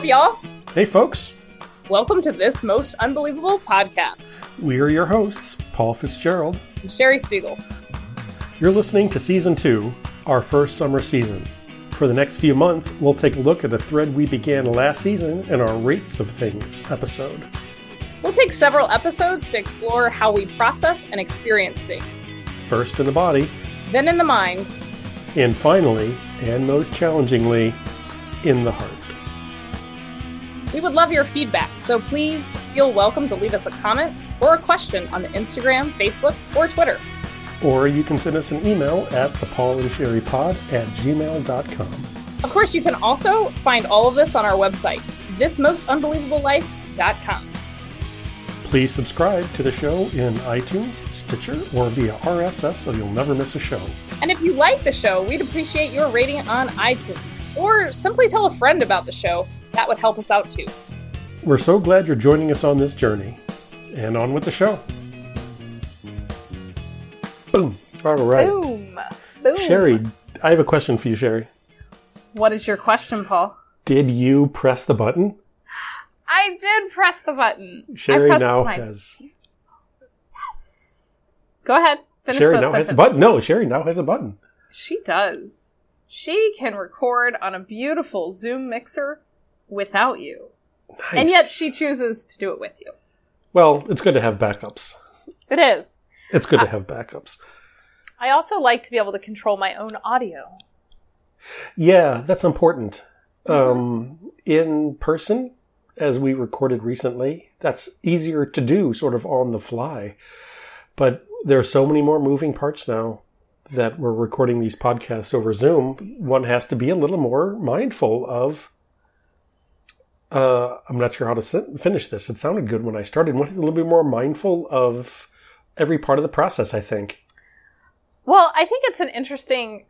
up, y'all? Hey, folks. Welcome to this most unbelievable podcast. We are your hosts, Paul Fitzgerald. And Sherry Spiegel. You're listening to Season 2, our first summer season. For the next few months, we'll take a look at a thread we began last season in our Rates of Things episode. We'll take several episodes to explore how we process and experience things. First in the body, then in the mind, and finally, and most challengingly, in the heart. We would love your feedback, so please feel welcome to leave us a comment or a question on the Instagram, Facebook, or Twitter. Or you can send us an email at the Paul and Sherry Pod at gmail.com. Of course, you can also find all of this on our website, thismostunbelievable.life.com. Please subscribe to the show in iTunes, Stitcher, or via RSS so you'll never miss a show. And if you like the show, we'd appreciate your rating on iTunes. Or simply tell a friend about the show. That would help us out too. We're so glad you're joining us on this journey. And on with the show. Boom. All right. Boom. Boom. Sherry, I have a question for you, Sherry. What is your question, Paul? Did you press the button? I did press the button. Sherry now my... has. Yes. Go ahead. Finish Sherry now sentence. has a button. No, Sherry now has a button. She does. She can record on a beautiful Zoom mixer without you. Nice. And yet she chooses to do it with you. Well, it's good to have backups. It is. It's good uh, to have backups. I also like to be able to control my own audio. Yeah, that's important. Mm-hmm. Um, in person, as we recorded recently, that's easier to do sort of on the fly. But there are so many more moving parts now that we're recording these podcasts over Zoom. One has to be a little more mindful of. Uh, I'm not sure how to finish this. It sounded good when I started. One is a little bit more mindful of every part of the process, I think. Well, I think it's an interesting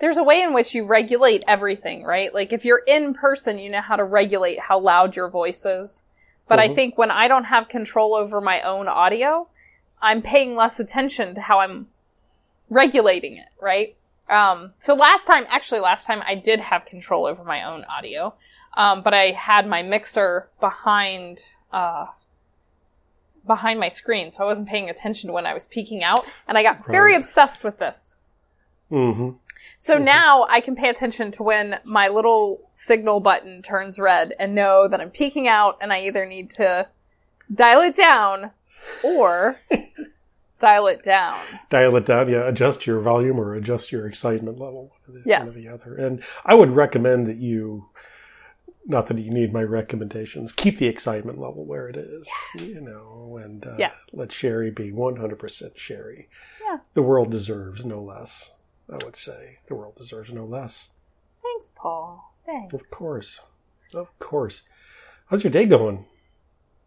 there's a way in which you regulate everything, right? Like if you're in person, you know how to regulate how loud your voice is. But mm-hmm. I think when I don't have control over my own audio, I'm paying less attention to how I'm regulating it, right? Um, so last time, actually last time I did have control over my own audio. Um, but I had my mixer behind, uh, behind my screen, so I wasn't paying attention to when I was peeking out, and I got right. very obsessed with this. Mm-hmm. So mm-hmm. now I can pay attention to when my little signal button turns red and know that I'm peeking out and I either need to dial it down or dial it down. Dial it down, yeah. Adjust your volume or adjust your excitement level. One the, yes. One or the other. And I would recommend that you not that you need my recommendations. Keep the excitement level where it is, yes. you know, and uh, yes. let Sherry be 100% Sherry. Yeah. The world deserves no less, I would say. The world deserves no less. Thanks, Paul. Thanks. Of course. Of course. How's your day going?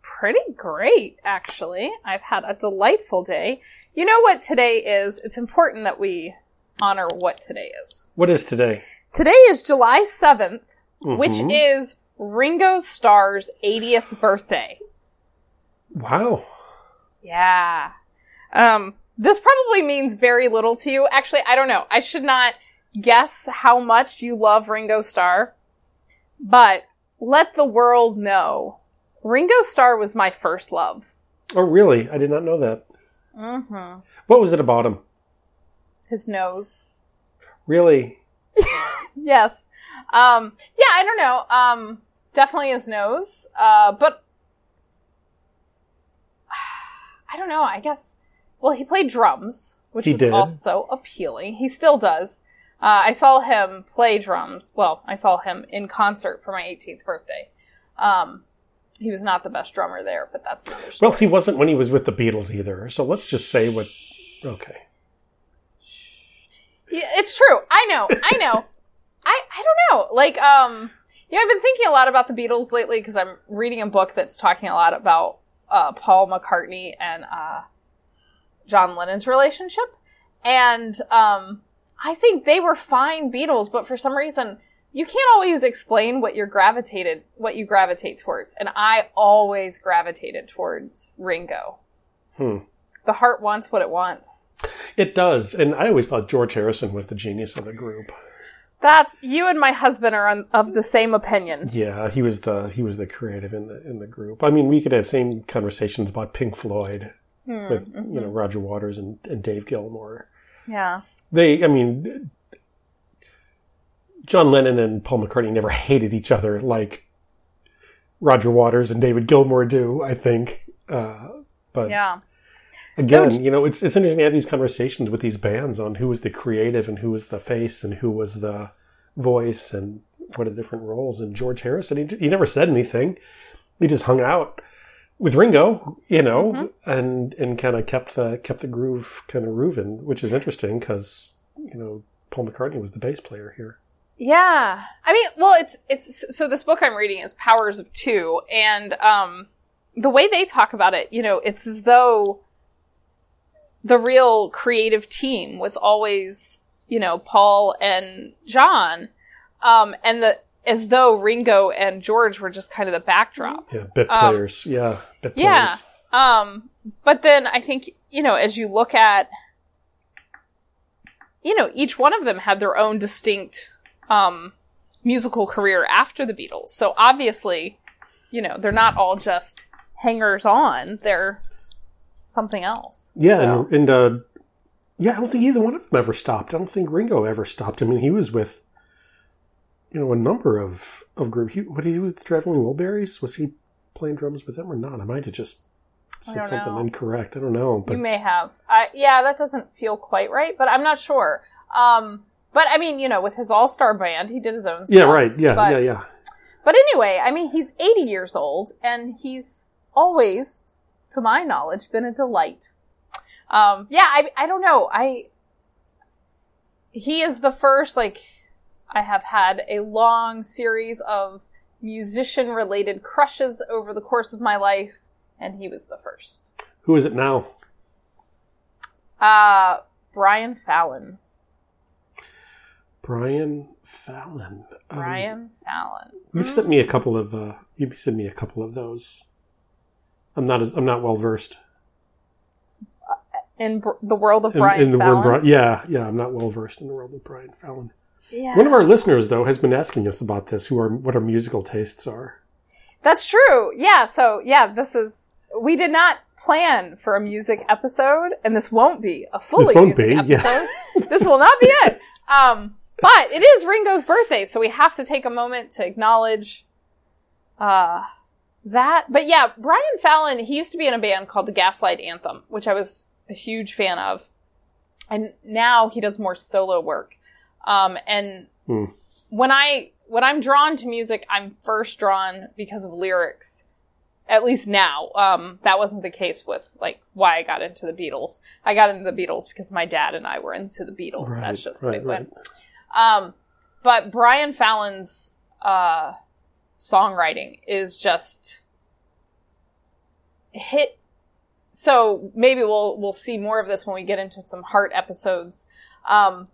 Pretty great, actually. I've had a delightful day. You know what today is? It's important that we honor what today is. What is today? Today is July 7th, mm-hmm. which is Ringo Starr's 80th birthday. Wow. Yeah. Um, this probably means very little to you. Actually, I don't know. I should not guess how much you love Ringo Starr, but let the world know. Ringo Starr was my first love. Oh, really? I did not know that. Mm-hmm. What was it about him? His nose. Really? yes. Um, yeah, I don't know. Um, definitely his nose. Uh, but I don't know. I guess. Well, he played drums, which he was did. also appealing. He still does. Uh, I saw him play drums. Well, I saw him in concert for my 18th birthday. Um, he was not the best drummer there, but that's another story. Well, he wasn't when he was with the Beatles either. So let's just say what. Okay. Yeah, it's true. I know. I know. I, I don't know. Like, um, you know, I've been thinking a lot about the Beatles lately because I'm reading a book that's talking a lot about, uh, Paul McCartney and, uh, John Lennon's relationship. And, um, I think they were fine Beatles, but for some reason, you can't always explain what you're gravitated, what you gravitate towards. And I always gravitated towards Ringo. Hmm. The heart wants what it wants. It does. And I always thought George Harrison was the genius of the group. That's you and my husband are on, of the same opinion. Yeah, he was the he was the creative in the in the group. I mean, we could have same conversations about Pink Floyd Hmm, with mm-hmm. you know Roger Waters and, and Dave Gilmour. Yeah. They, I mean, John Lennon and Paul McCartney never hated each other like Roger Waters and David Gilmour do. I think, uh, but Yeah. Again, you know, it's it's interesting to have these conversations with these bands on who was the creative and who was the face and who was the voice and what are the different roles. And George Harrison, he, he never said anything. He just hung out with Ringo, you know, Mm-hmm. and and kind of kept the kept the groove kind of roving, which is interesting because you know Paul McCartney was the bass player here. Yeah. I mean, well, it's it's so this book I'm reading is Powers of Two and um the way they talk about it, you know, it's as though the real creative team was always, you know, Paul and John um and the as though Ringo and George were just kind of the backdrop. Yeah, bit Um, players. yeah, bit Yeah. players. Um, but then I think, you know, as you look at, you know, each one of them had their own distinct, um, musical career after the Beatles. So obviously, you know, they're not all just hangers on. They're something else. Yeah, So- and, and uh, yeah, I don't think either one of them ever stopped. I don't think Ringo ever stopped. I mean, he was with, you know, a number of of groups. He, what he was with the Traveling Wilburys? Was he playing drums with them or not? I might have just I said something know. incorrect. I don't know, but you may have. I, yeah, that doesn't feel quite right, but I'm not sure. Um, but I mean, you know, with his all-star band, he did his own yeah, stuff. right, yeah, But- yeah, yeah. But anyway, I mean, he's 80 years old, and he's always, to my knowledge, been a delight. Um, yeah, I, I don't know. I, he is the first, like, I have had a long series of musician related crushes over the course of my life, and he was the first. Who is it now? Uh, Brian Fallon. Brian Fallon. Um, Brian Fallon. you've sent me a couple of. Uh, you've sent me a couple of those. I'm not as I'm not well versed In br- the world of Brian in the Fallon. Brian, yeah, yeah, I'm not well versed in the world of Brian Fallon. yeah. One of our listeners, though, has been asking us about this. Who are what our musical tastes are? That's true. Yeah. So yeah, this is we did not plan for a music episode, and this won't be a fully This won't music be, yeah. episode. this will not be it. Um, but it is Ringo's birthday, so we have to take a moment to acknowledge uh that. But yeah, Brian Fallon, he used to be in a band called the Gaslight Anthem, which I was a huge fan of. And now he does more solo work. Um, and Hmm. when I when I'm drawn to music, I'm first drawn because of lyrics. At least now, um, that wasn't the case with like why I got into the Beatles. I got into the Beatles because my dad and I were into the Beatles. Right, That's just the way right, it went. Um, but Brian Fallon's uh, songwriting is just hit. So maybe we'll we'll see more of this when we get into some heart episodes. Um,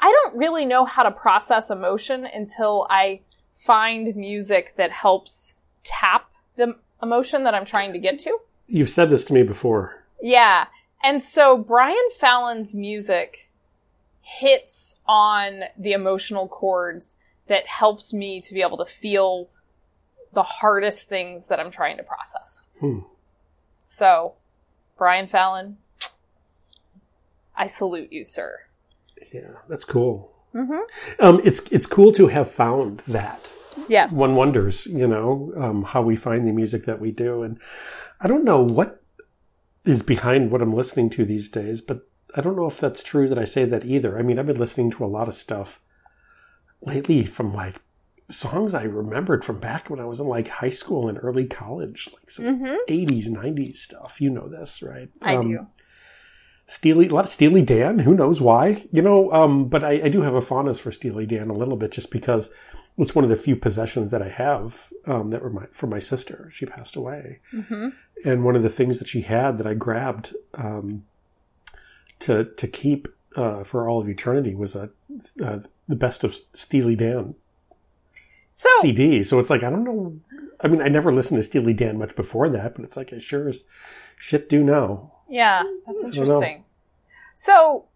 I don't really know how to process emotion until I find music that helps tap the emotion that I'm trying to get to. You've said this to me before. Yeah. And so Brian Fallon's music hits on the emotional chords that helps me to be able to feel the hardest things that I'm trying to process. Hmm. So, Brian Fallon, I salute you, sir. Yeah, that's cool. Mm-hmm. Um, it's it's cool to have found that. Yes. One wonders, you know, um, how we find the music that we do, and I don't know what is behind what I'm listening to these days, but I don't know if that's true that I say that either. I mean, I've been listening to a lot of stuff lately from like songs I remembered from back when I was in like high school and early college, like some mm-hmm. 80s, 90s stuff. You know this, right? I Um, do. Steely, a lot of Steely Dan. Who knows why? You know, um, but I, I do have a fondness for Steely Dan a little bit, just because it's one of the few possessions that I have um, that were my, from my sister. She passed away, Mm-hmm. and one of the things that she had that I grabbed um, to to keep uh, for all of eternity was a uh, the best of Steely Dan So, CD. So it's like I don't know. I mean, I never listened to Steely Dan much before that, but it's like I sure as shit do now. yeah, that's interesting. So,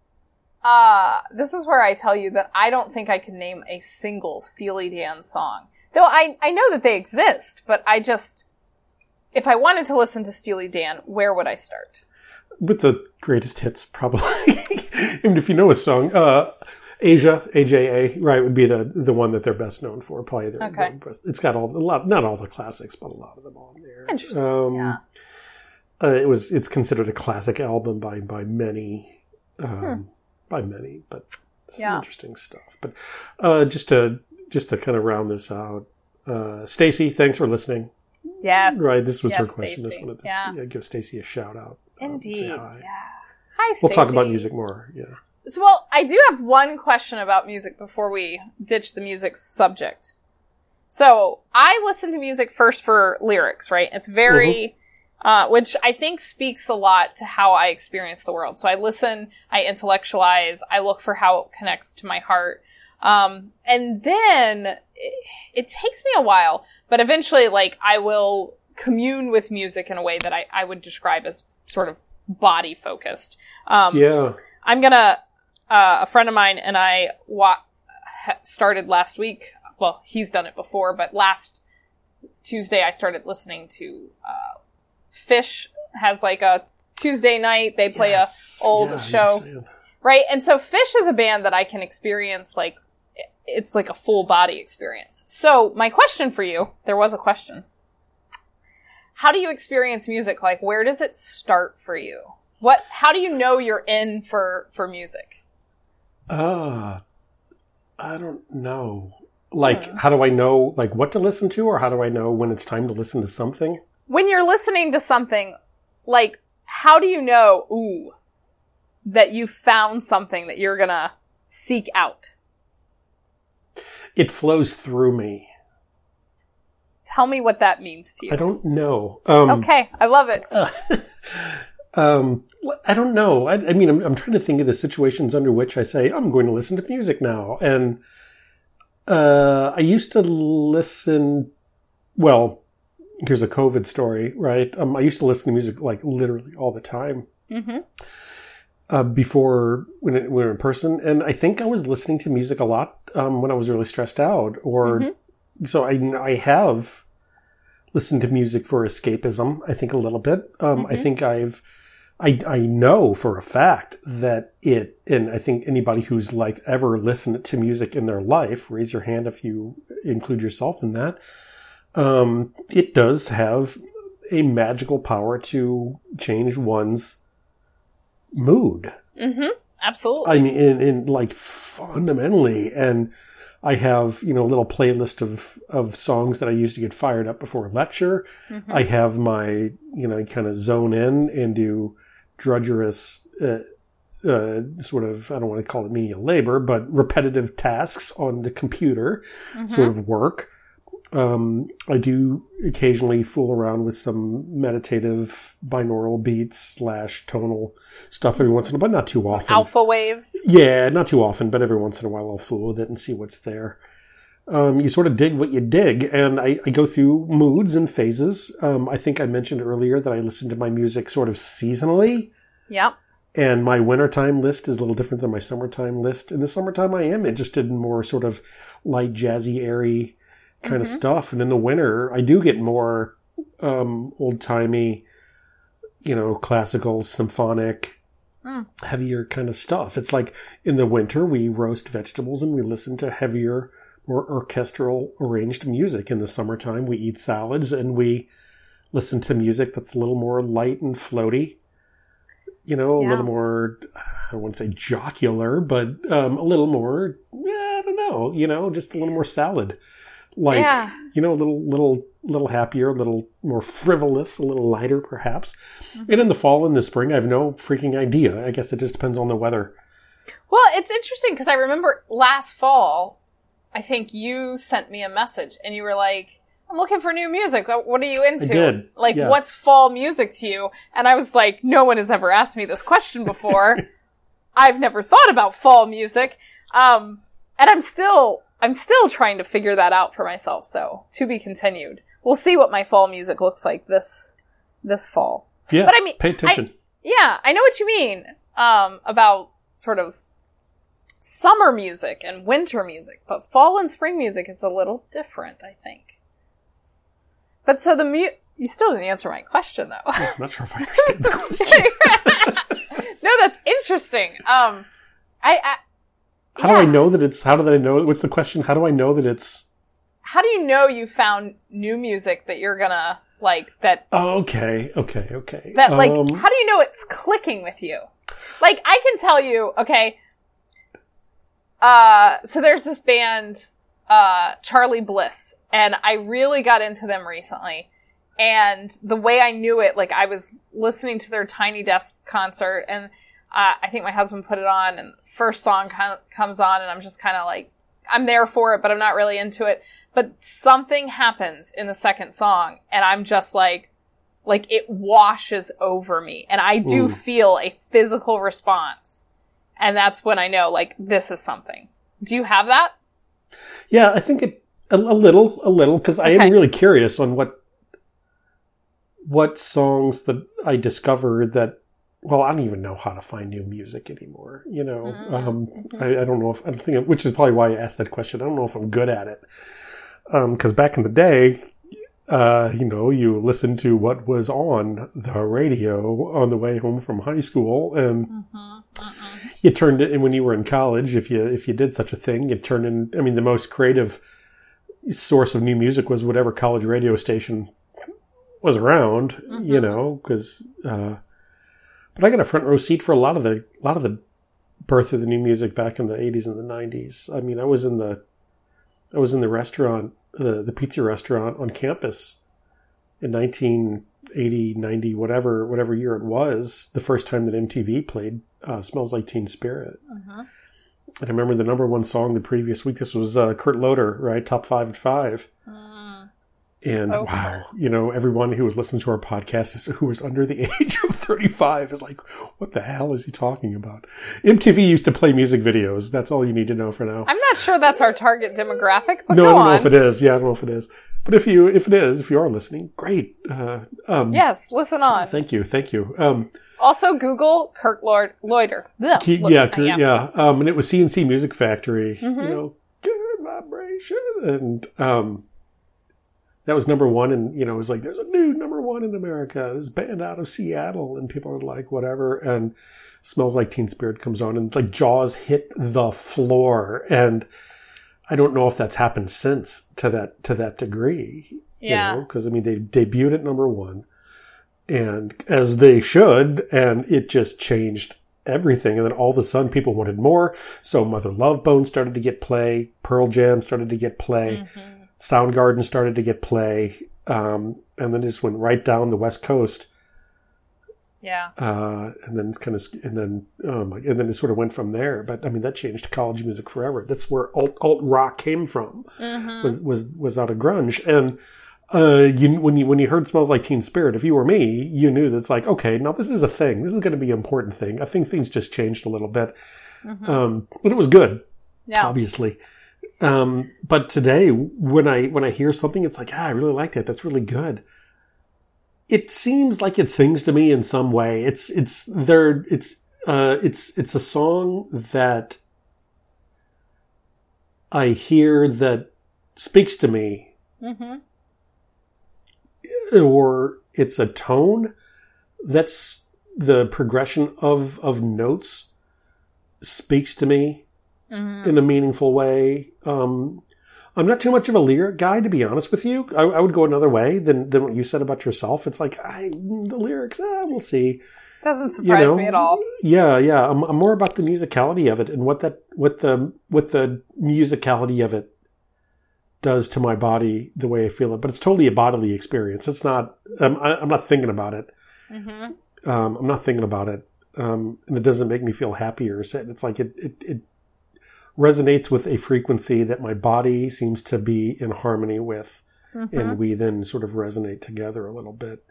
uh, this is where I tell you that I don't think I can name a single Steely Dan song. Though I, I know that they exist, but I just, if I wanted to listen to Steely Dan, where would I start? With the greatest hits, probably. Even if you know a song, uh, Aja, AJA, right, would be the the one that they're best known for. Probably their, Okay. their best- it's got all a lot, not all the classics, but a lot of them on there. Interesting. Um, yeah. uh, it was it's considered a classic album by by many um, by many but some Hmm. Yeah. interesting stuff but uh, just to just to kind of round this out uh, Stacy thanks for listening Yes. right this was her Yes, question just Stacey. wanted to Yeah. give Stacy a shout out um, Indeed. hi. Yeah. Hi, we'll talk about music more yeah So, well, I do have one question about music before we ditch the music subject. So, I listen to music first for lyrics, right? It's very, uh, which I think speaks a lot to how I experience the world. So I listen, I intellectualize, I look for how it connects to my heart. Um, and then it, it takes me a while, but eventually, like, I will commune with music in a way that I, I would describe as sort of body focused. Um, yeah I'm gonna. Uh, a friend of mine and I wa- started last week. Well, he's done it before, but last Tuesday I started listening to uh, Phish has like a Tuesday night. They play Yes. a old Yeah, show, right? And so Phish is a band that I can experience like it's like a full body experience. So my question for you, there was a question. How do you experience music? Like where does it start for you? What how do you know you're in for for music? uh I don't know like Hmm. how do I know like what to listen to or how do I know when it's time to listen to something When you're listening to something, like how do you know, ooh, that you found something that you're gonna seek out? it flows through me Tell me what that means to you. I don't know um Okay, I love it. Um, I don't know. I, I mean, I'm, I'm trying to think of the situations under which I say I'm going to listen to music now, and uh, I used to listen. Well, here's a COVID story, right? Um, I used to listen to music like literally all the time hmm uh, before when it, we were in person, and I think I was listening to music a lot um, when I was really stressed out, or so I I have listened to music for escapism. I think a little bit. Um, I think I've I I know for a fact that it, and I think anybody who's like ever listened to music in their life, raise your hand if you include yourself in that. Um, it does have a magical power to change one's mood. hmm Absolutely. I mean, in, in like fundamentally, and I have you know a little playlist of of songs that I use to get fired up before a lecture. I have my you know kind of zone in and do drudgerous. Uh, uh, sort of, I don't want to call it menial labor, but repetitive tasks on the computer, sort of work. Um, I do occasionally fool around with some meditative binaural beats slash tonal stuff every once in a while, but not too often. Alpha waves. Yeah, not too often, but every once in a while I'll fool with it and see what's there. Um, you sort of dig what you dig, and I, I go through moods and phases. Um, I think I mentioned earlier that I listen to my music sort of seasonally, Yep. and my wintertime list is a little different than my summertime list. In the summertime, I am interested in more sort of light, jazzy, airy kind of stuff, and in the winter, I do get more um, old timey, you know, classical, symphonic, Mm. heavier kind of stuff. It's like in the winter we roast vegetables and we listen to heavier, more orchestral arranged music. In the summertime we eat salads and we listen to music that's a little more light and floaty. You know, a Yeah. little more I wouldn't say jocular, but um, a little more I don't know, you know, just a little more salad. Like Yeah. you know, a little little little happier, a little more frivolous, a little lighter perhaps. And in the fall and the spring, I have no freaking idea. I guess it just depends on the weather. Well, it's interesting because I remember last fall, I think you sent me a message and you were like, I'm looking for new music. What what are you into? Like, yeah. what's fall music to you? And I was like, no one has ever asked me this question before. I've never thought about fall music. Um, and I'm still, I'm still trying to figure that out for myself. So to be continued. We'll see what my fall music looks like this, this fall. Yeah, But I mean, pay attention. Yeah, I know what you mean. Um, about sort of summer music and winter music, but fall and spring music is a little different, I think. But so the mu- you still didn't answer my question though. I'm not sure if I understand the question. no, that's interesting. Um, I, I How do I know that it's? How do I know? What's the question? How do I know that it's? how do you know you found new music that you're gonna like that Oh, okay, okay, okay. that like Um, how do you know it's clicking with you like i can tell you okay uh so there's this band uh charly bliss and i really got into them recently and the way i knew it like i was listening to their tiny desk concert and uh, i think my husband put it on and first song kind comes on and i'm just kind of like i'm there for it but i'm not really into it but something happens in the second song and i'm just like like it washes over me and I do Ooh. feel a physical response. And that's when I know like this is something. Do you have that? yeah, I think it a, a little, a little, because I Okay. am really curious on what what songs that I discover that. Well, I don't even know how to find new music anymore. You know, Mm. um, I, I don't know if I don't think, which is probably why I asked that question. I don't know if I'm good at it. Because back in the day, uh, you know, you listened to what was on the radio on the way home from high school, and you turned it. And when you were in college, if you if you did such a thing, you turned in. I mean, the most creative source of new music was whatever college radio station was around. You know, because. Uh, but I got a front row seat for a lot of the a lot of the birth of the new music back in the 80s and the 90s. I mean, I was in the I was in the restaurant, the the pizza restaurant on campus in 1980, 90, whatever whatever year it was, the first time that MTV played uh, "Smells Like Teen Spirit." And I remember the number one song the previous week. This was uh, Kurt Loder, right? Top five at five. And Oh. wow, you know, everyone who was listening to our podcast is, who was under the age of 35 is like, what the hell is he talking about? MTV used to play music videos. That's all you need to know for now. I'm not sure that's our target demographic, but no, I don't know if it is. Yeah, I don't know if it is. But if you, if it is, if you are listening, great. Uh, um, yes, listen on. Thank you. Thank you. Um, Also, Google Kirk Lord Loiter. Ugh, Ke- yeah, I cur- yeah. Um, and it was C+C Music Factory. Mm-hmm. You know, good vibration, and um, that was number one. And you know, it was like, there's a new number one in America. This band out of Seattle, and people are like, whatever. And smells like Teen Spirit comes on, and it's like Jaws hit the floor. And I don't know if that's happened since to that to that degree. Yeah. You know, because I mean, they debuted at number one and as they should, and it just changed everything. And then all of a sudden, people wanted more. So Mother Love Bone started to get play, Pearl Jam started to get play, mm-hmm. Soundgarden started to get play, um, and then it just went right down the West Coast. Yeah. Uh, and then kind of, and then, um, and then it sort of went from there. But I mean, that changed college music forever. That's where alt, alt rock came from. Was was was out of grunge. And uh, you when you when you heard "Smells Like Teen Spirit," if you were me, you knew that's like, okay, now this is a thing. This is going to be an important thing. I think things just changed a little bit, um, but it was good, Yeah. obviously. Um, but today, when I when I hear something, it's like, ah, I really like that. That's really good. It seems like it sings to me in some way. It's it's there. It's uh, it's it's a song that I hear that speaks to me, Mm-hmm. or it's a tone that's the progression of of notes speaks to me Mm-hmm. in a meaningful way. Um, I'm not too much of a lyric guy, to be honest with you. I, I would go another way than than what you said about yourself. It's like I the lyrics, ah, we'll see. Doesn't You surprise know, me at all. Yeah, yeah. I'm, I'm more about the musicality of it and what that what the what the musicality of it does to my body, the way I feel it. But it's totally a bodily experience. It's not. Um, I, I'm not thinking about it. Mm-hmm. Um, I'm not thinking about it, um, and it doesn't make me feel happy or sad. It's like it, it it resonates with a frequency that my body seems to be in harmony with, Mm-hmm. and we then sort of resonate together a little bit.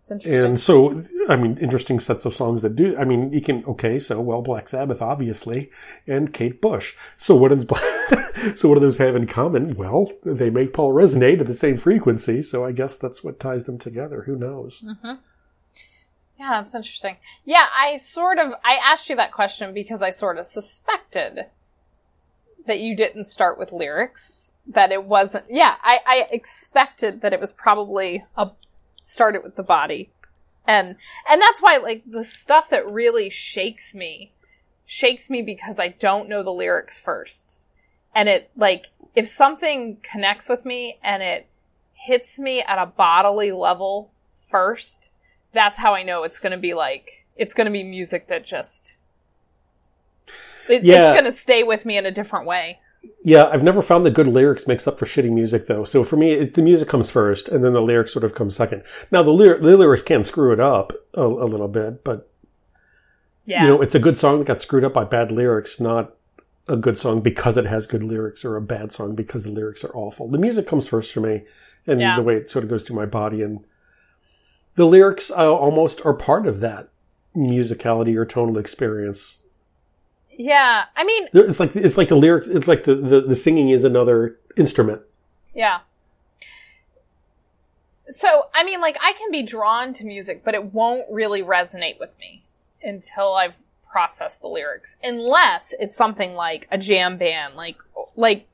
It's interesting. And so, I mean, interesting sets of songs that do. I mean, you can okay. So, well, Black Sabbath, obviously, and Kate Bush. So, what does so what do those have in common? Well, they make Paul resonate at the same frequency. So, I guess that's what ties them together. Who knows? Yeah, that's interesting. Yeah, I sort of I asked you that question because I sort of suspected that you didn't start with lyrics. That it wasn't yeah, I, I expected that it was probably a started with the body. And and that's why like the stuff that really shakes me shakes me because I don't know the lyrics first. And it like if something connects with me and it hits me at a bodily level first, that's how I know it's going to be like it's going to be music that just it, Yeah. it's going to stay with me in a different way. Yeah, I've never found that good lyrics makes up for shitty music, though. So for me, it, the music comes first, and then the lyrics sort of come second. Now, the, lyr- the lyrics can screw it up a, a little bit, but Yeah. you know, it's a good song that got screwed up by bad lyrics, not a good song because it has good lyrics, or a bad song because the lyrics are awful. The music comes first for me, and Yeah. the way it sort of goes through my body, and the lyrics uh, almost are part of that musicality or tonal experience. Yeah. I mean, It's like it's like the lyric. It's like the, the, the singing is another instrument. Yeah. So, I mean, like, I can be drawn to music, but it won't really resonate with me until I've processed the lyrics. Unless it's something like a jam band, like, like,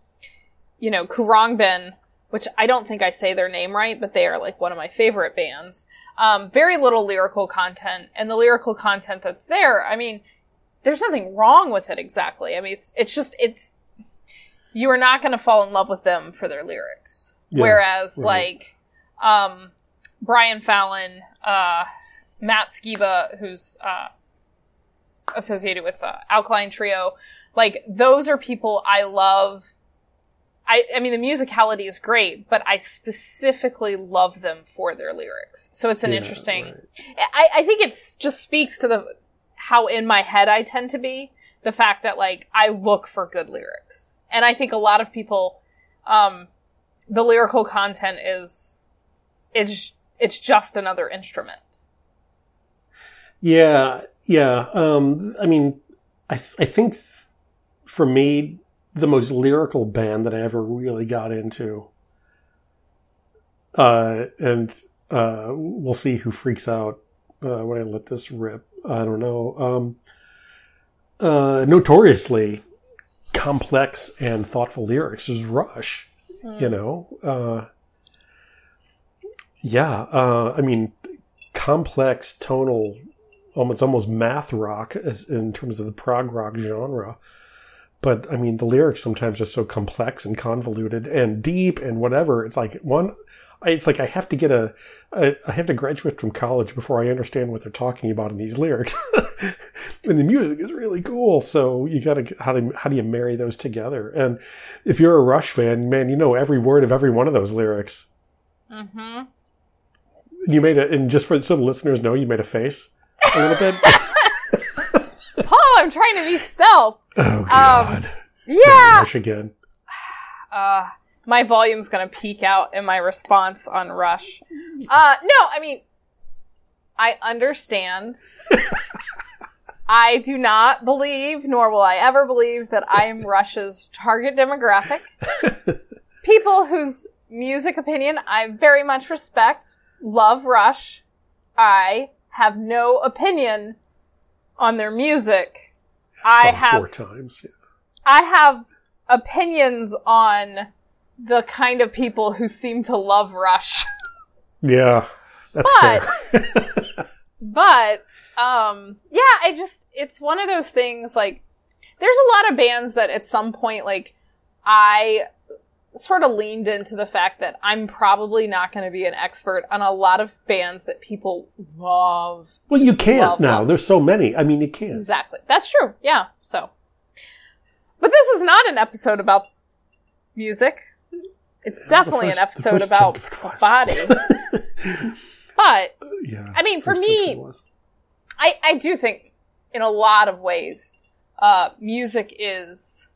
you know, Khruangbin, which I don't think I say their name right, but they are like one of my favorite bands. Um, very little lyrical content, and the lyrical content that's there, I mean, there's nothing wrong with it exactly. I mean, it's, it's just, it's, you are not going to fall in love with them for their lyrics. Yeah, Whereas, right. like, um, Brian Fallon, uh, Matt Skiba, who's uh, associated with uh, Alkaline Trio, like those are people I love. I, I mean, the musicality is great, but I specifically love them for their lyrics. So it's an Yeah, interesting. right. I, I think it's just speaks to the how in my head I tend to be. The fact that like I look for good lyrics, and I think a lot of people, um, the lyrical content is it's it's just another instrument. Yeah, yeah. Um, I mean, I th- I think th- for me, the most lyrical band that I ever really got into, uh, and uh, we'll see who freaks out uh, when I let this rip. I don't know. Um, uh, notoriously complex and thoughtful lyrics is Rush. You know, uh, yeah. Uh, I mean, complex tonal almost almost math rock as, in terms of the prog rock genre. But I mean, the lyrics sometimes are so complex and convoluted and deep and whatever. It's like one, it's like I have to get a, a I have to graduate from college before I understand what they're talking about in these lyrics. and the music is really cool. So you got to how do how do you marry those together? And if you're a Rush fan, man, you know every word of every one of those lyrics. Mm-hmm. You made it, and just for so the listeners know, you made a face a little bit. Paul, I'm trying to be stealth. Oh God! Yeah. Rush again. Uh, my volume's gonna peak out in my response on Rush. Uh, no, I mean, I understand. I do not believe, nor will I ever believe, that I am Rush's target demographic. People whose music opinion I very much respect, love Rush. I have no opinion on their music. I have four times. I have opinions on the kind of people who seem to love Rush. Yeah, that's But- fair. but um yeah, I just it's one of those things like there's a lot of bands that at some point like I sort of leaned into the fact that I'm probably not going to be an expert on a lot of bands that people love. well, you can't love, now. love. There's so many. I mean, you can't. Exactly. That's true. Yeah. So, but this is not an episode about music. It's definitely first- an episode about chunk of it was. body. but Yeah. I mean, for me- I, I do think in a lot of ways, uh, music is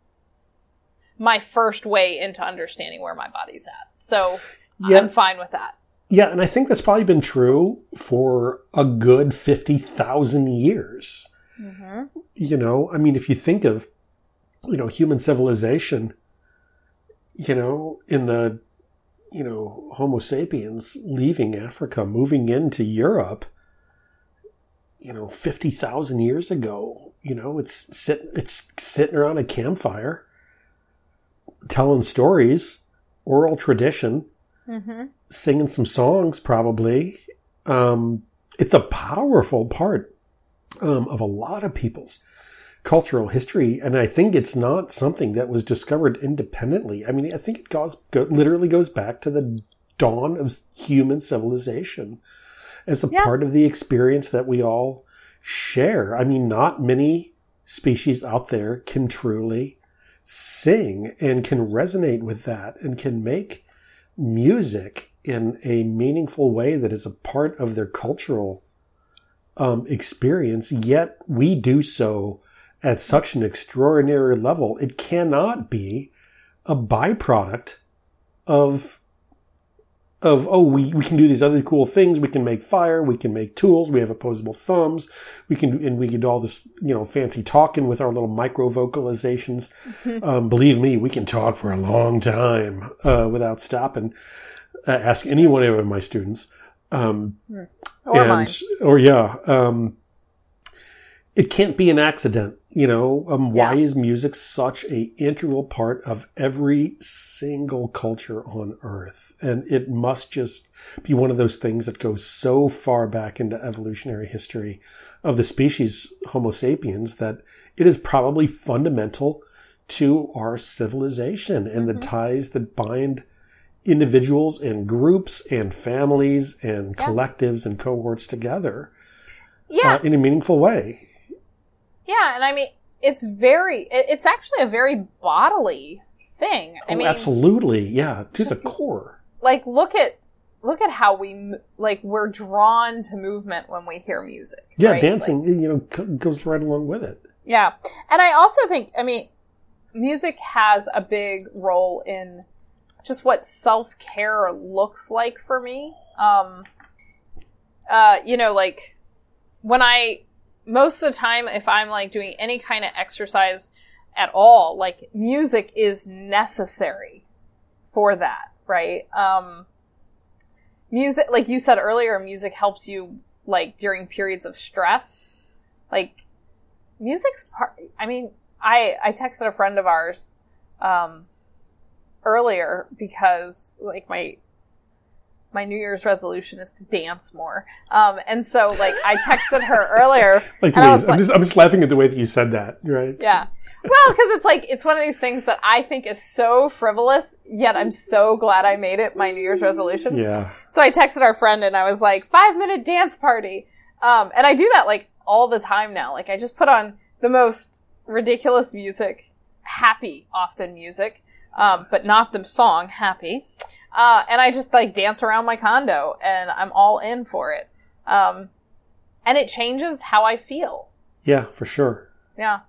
my first way into understanding where my body's at. So Yeah. I'm fine with that. Yeah, and I think that's probably been true for a good 50,000 years. Mm-hmm. You know, I mean, if you think of, you know, human civilization, you know, in the, you know, Homo sapiens leaving Africa, moving into Europe, you know, 50,000 years ago. You know, it's sit, it's sitting around a campfire telling stories, oral tradition, singing some songs probably. Um, it's a powerful part um, of a lot of people's cultural history, and I think it's not something that was discovered independently. I mean, I think it goes go, literally goes back to the dawn of human civilization as a Yeah. part of the experience that we all share. I mean, not many species out there can truly sing and can resonate with that and can make music in a meaningful way that is a part of their cultural um, experience, yet we do so at such an extraordinary level. It cannot be a byproduct of of oh we, we can do these other cool things. We can make fire. We can make tools. We have opposable thumbs. We can and we can do all this you know fancy talking with our little micro vocalizations um, believe me we can talk for a long time uh, without stopping uh, ask any one of my students. Um, Or and mine. or yeah um it can't be an accident you know um why Yeah. is music such a integral part of every single culture on earth and it must just be one of those things that goes so far back into evolutionary history of the species homo sapiens that it is probably fundamental to our civilization and the ties that bind individuals and groups and families and Yeah. collectives and cohorts together Yeah, uh, in a meaningful way. Yeah, and I mean, it's very, it's actually a very bodily thing. I oh, mean, absolutely, yeah, to the core. like look at look at how we like we're drawn to movement when we hear music. Yeah, right? dancing, Like, you know, goes right along with it. yeah, and I also think, I mean, music has a big role in just what self care looks like for me. Um, uh, you know, like when I most of the time, if I'm like doing any kind of exercise at all, like music is necessary for that, right? Um, music, like you said earlier, music helps you like during periods of stress. Like music's part. I mean, I I texted a friend of ours um, earlier because like my my New Year's resolution is to dance more. Um, and so like I texted her earlier. Like, I am like- just, I'm just laughing at the way that you said that, right? yeah. Well, because it's like it's one of these things that I think is so frivolous, yet I'm so glad I made it my New Year's resolution. Yeah. So I texted our friend and I was like, five minute dance party. Um, and I do that like all the time now. Like I just put on the most ridiculous music, happy often music, um, but not the song happy. Uh, and I just like dance around my condo and I'm all in for it. Um, and it changes how I feel. Yeah, for sure. Yeah.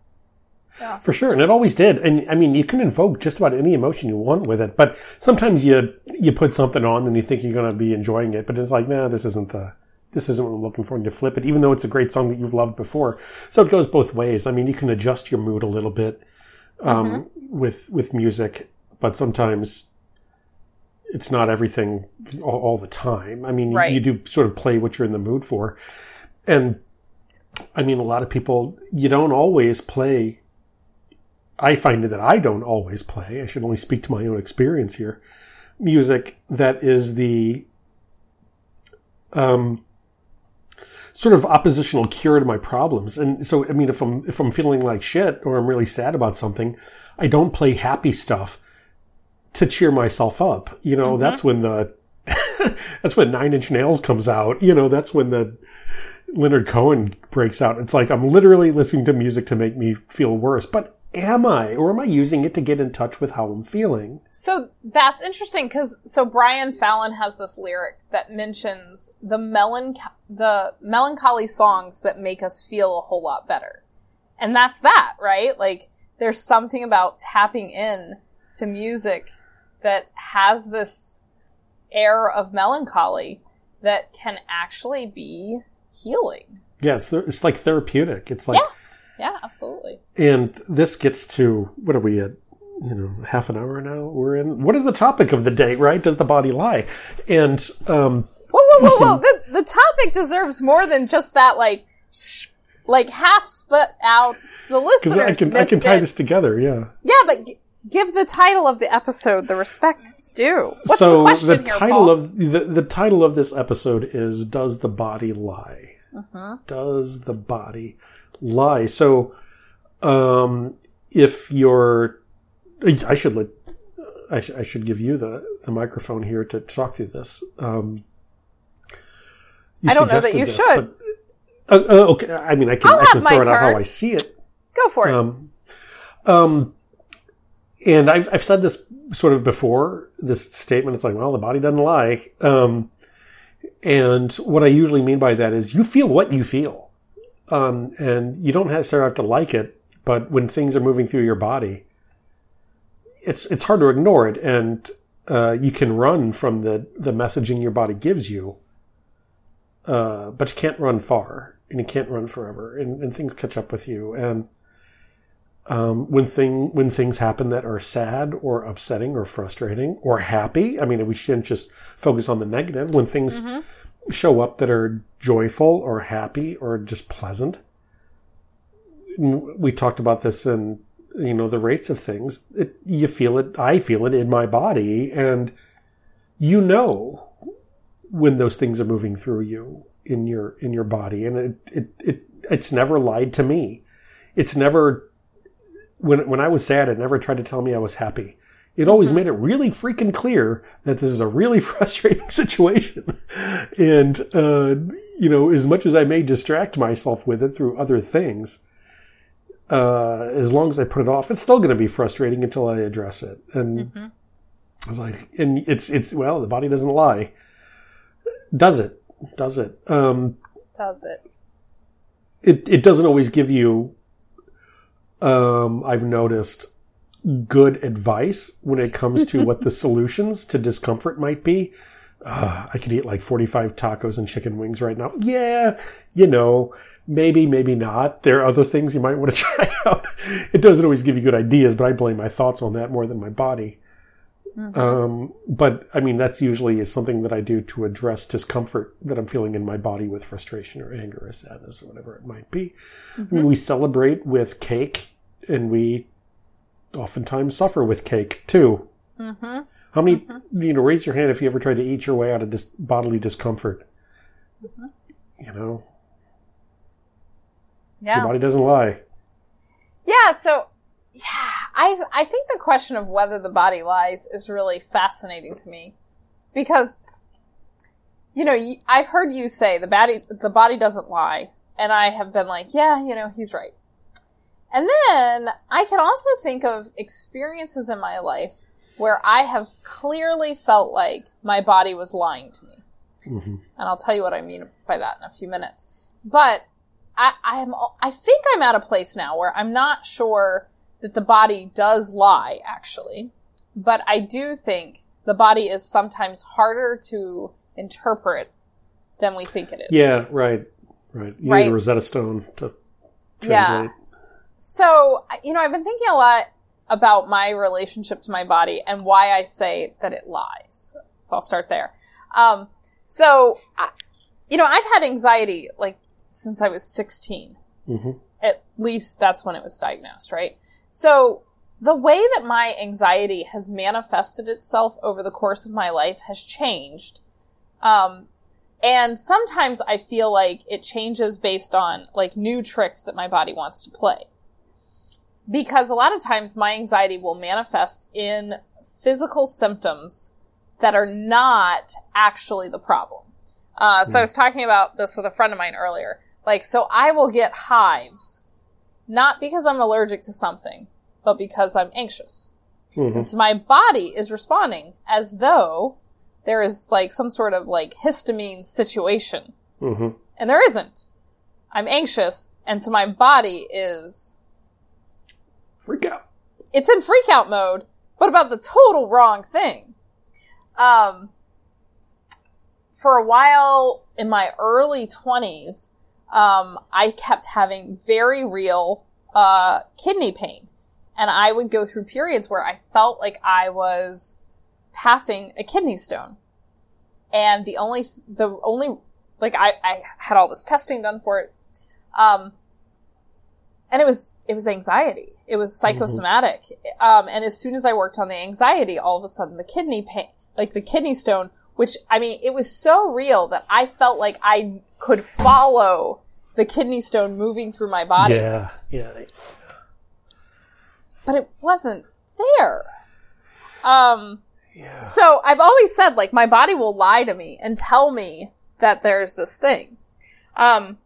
For sure, and it always did. And I mean, you can invoke just about any emotion you want with it. But sometimes you you put something on and you think you're going to be enjoying it, but it's like, nah, this isn't the this isn't what I'm looking for. And you flip it, even though it's a great song that you've loved before. So it goes both ways. I mean, you can adjust your mood a little bit um, with with music, but sometimes it's not everything all, all the time. I mean, you- you do sort of play what you're in the mood for, and I mean, a lot of people you don't always play I find that I don't always play. I should only speak to my own experience here. Music that is the um, sort of oppositional cure to my problems. And so, I mean, if I'm if I'm feeling like shit or I'm really sad about something, I don't play happy stuff to cheer myself up. You know, mm-hmm. that's when the that's when Nine Inch Nails comes out. You know, that's when the Leonard Cohen breaks out. It's like I'm literally listening to music to make me feel worse. But am I? Or am I using it to get in touch with how I'm feeling? So that's interesting because so Brian Fallon has this lyric that mentions the melanch- the melancholy songs that make us feel a whole lot better, and that's that, right? Like there's something about tapping in to music that has this air of melancholy that can actually be healing. Yeah, it's, it's like therapeutic. It's like, Yeah. Yeah, absolutely. and this gets to, what are we at? You know, half an hour now we're in. What is the topic of the day, right? Does the body lie? And, um, Whoa, whoa, whoa, whoa! The, the topic deserves more than just that, like like half spit out. The listeners I can I can tie it. this together. Yeah. Yeah, but give the title of the episode the respect it's due. What's so the question here, title Paul? of the the title of this episode is "Does the Body Lie?" Uh-huh. Does the body lie? So, um, if you're, I should let. I, sh- I should give you the, the microphone here to talk through this. Um, you I don't know that you this, should. but- uh, uh, okay, I mean, I can I'll I can throw it out turn. how I see it. Go for it. Um, um, and I've, I've said this sort of before, this statement. It's like, well, the body doesn't lie. Um, and what I usually mean by that is you feel what you feel. Um, and you don't necessarily have to like it, but when things are moving through your body, it's, it's hard to ignore it. And, uh, you can run from the, the messaging your body gives you. Uh, but you can't run far and you can't run forever and, and things catch up with you. And, um, when thing when things happen that are sad or upsetting or frustrating or happy. I mean, we shouldn't just focus on the negative. When things show up that are joyful or happy or just pleasant, we talked about this in you know the rates of things. It, you feel it. I feel it in my body, and you know when those things are moving through you in your in your body, and it it, it it's never lied to me. It's never when when I was sad, it never tried to tell me I was happy. It always made it really freaking clear that this is a really frustrating situation. And, uh, you know, as much as I may distract myself with it through other things, uh, as long as I put it off, it's still going to be frustrating until I address it. And I was like, and it's, it's, well, the body doesn't lie. Does it? Does it? Um, Does it? it, it doesn't always give you, um, I've noticed good advice when it comes to what the solutions to discomfort might be. Uh, I could eat like 45 tacos and chicken wings right now. Yeah, you know, maybe, maybe not. There are other things you might want to try out. It doesn't always give you good ideas, but I blame my thoughts on that more than my body. Um, but I mean, that's usually is something that I do to address discomfort that I'm feeling in my body with frustration or anger or sadness or whatever it might be. I mean, we celebrate with cake and we oftentimes suffer with cake too. Mm-hmm. How many, you know, raise your hand if you ever tried to eat your way out of dis- bodily discomfort. You know, Yeah. your body doesn't lie. Yeah, so yeah, I I think the question of whether the body lies is really fascinating to me because you know, I've heard you say the body the body doesn't lie, and I have been like, yeah, you know, he's right. And then I can also think of experiences in my life where I have clearly felt like my body was lying to me. hmm and I'll tell you what I mean by that in a few minutes. But I, I am, I think I'm at a place now where I'm not sure that the body does lie, actually, but I do think the body is sometimes harder to interpret than we think it is. Yeah, right, right. You Right. need a Rosetta Stone to translate. Yeah. So, you know, I've been thinking a lot about my relationship to my body and why I say that it lies. So I'll start there. Um, so, I, you know, I've had anxiety like since I was 16. hmm At least that's when it was diagnosed, right? So the way that my anxiety has manifested itself over the course of my life has changed. Um, and sometimes I feel like it changes based on like new tricks that my body wants to play. Because a lot of times my anxiety will manifest in physical symptoms that are not actually the problem. Uh, so I was talking about this with a friend of mine earlier. Like, so I will get hives, not because I'm allergic to something, but because I'm anxious. hmm And so my body is responding as though there is like some sort of like histamine situation. hmm And there isn't. I'm anxious, and so my body is Freak out. it's in freak out mode, but about the total wrong thing. Um, for a while in my early 20s, um, I kept having very real uh, kidney pain. And I would go through periods where I felt like I was passing a kidney stone. And the only, the only, like I, I had all this testing done for it. Um, and it was it was anxiety. It was psychosomatic. Um, and as soon as I worked on the anxiety, all of a sudden the kidney pain, like the kidney stone, which I mean, it was so real that I felt like I could follow the kidney stone moving through my body, Yeah, yeah. but it wasn't there. Um, Yeah. So I've always said, like, my body will lie to me and tell me that there's this thing. Um,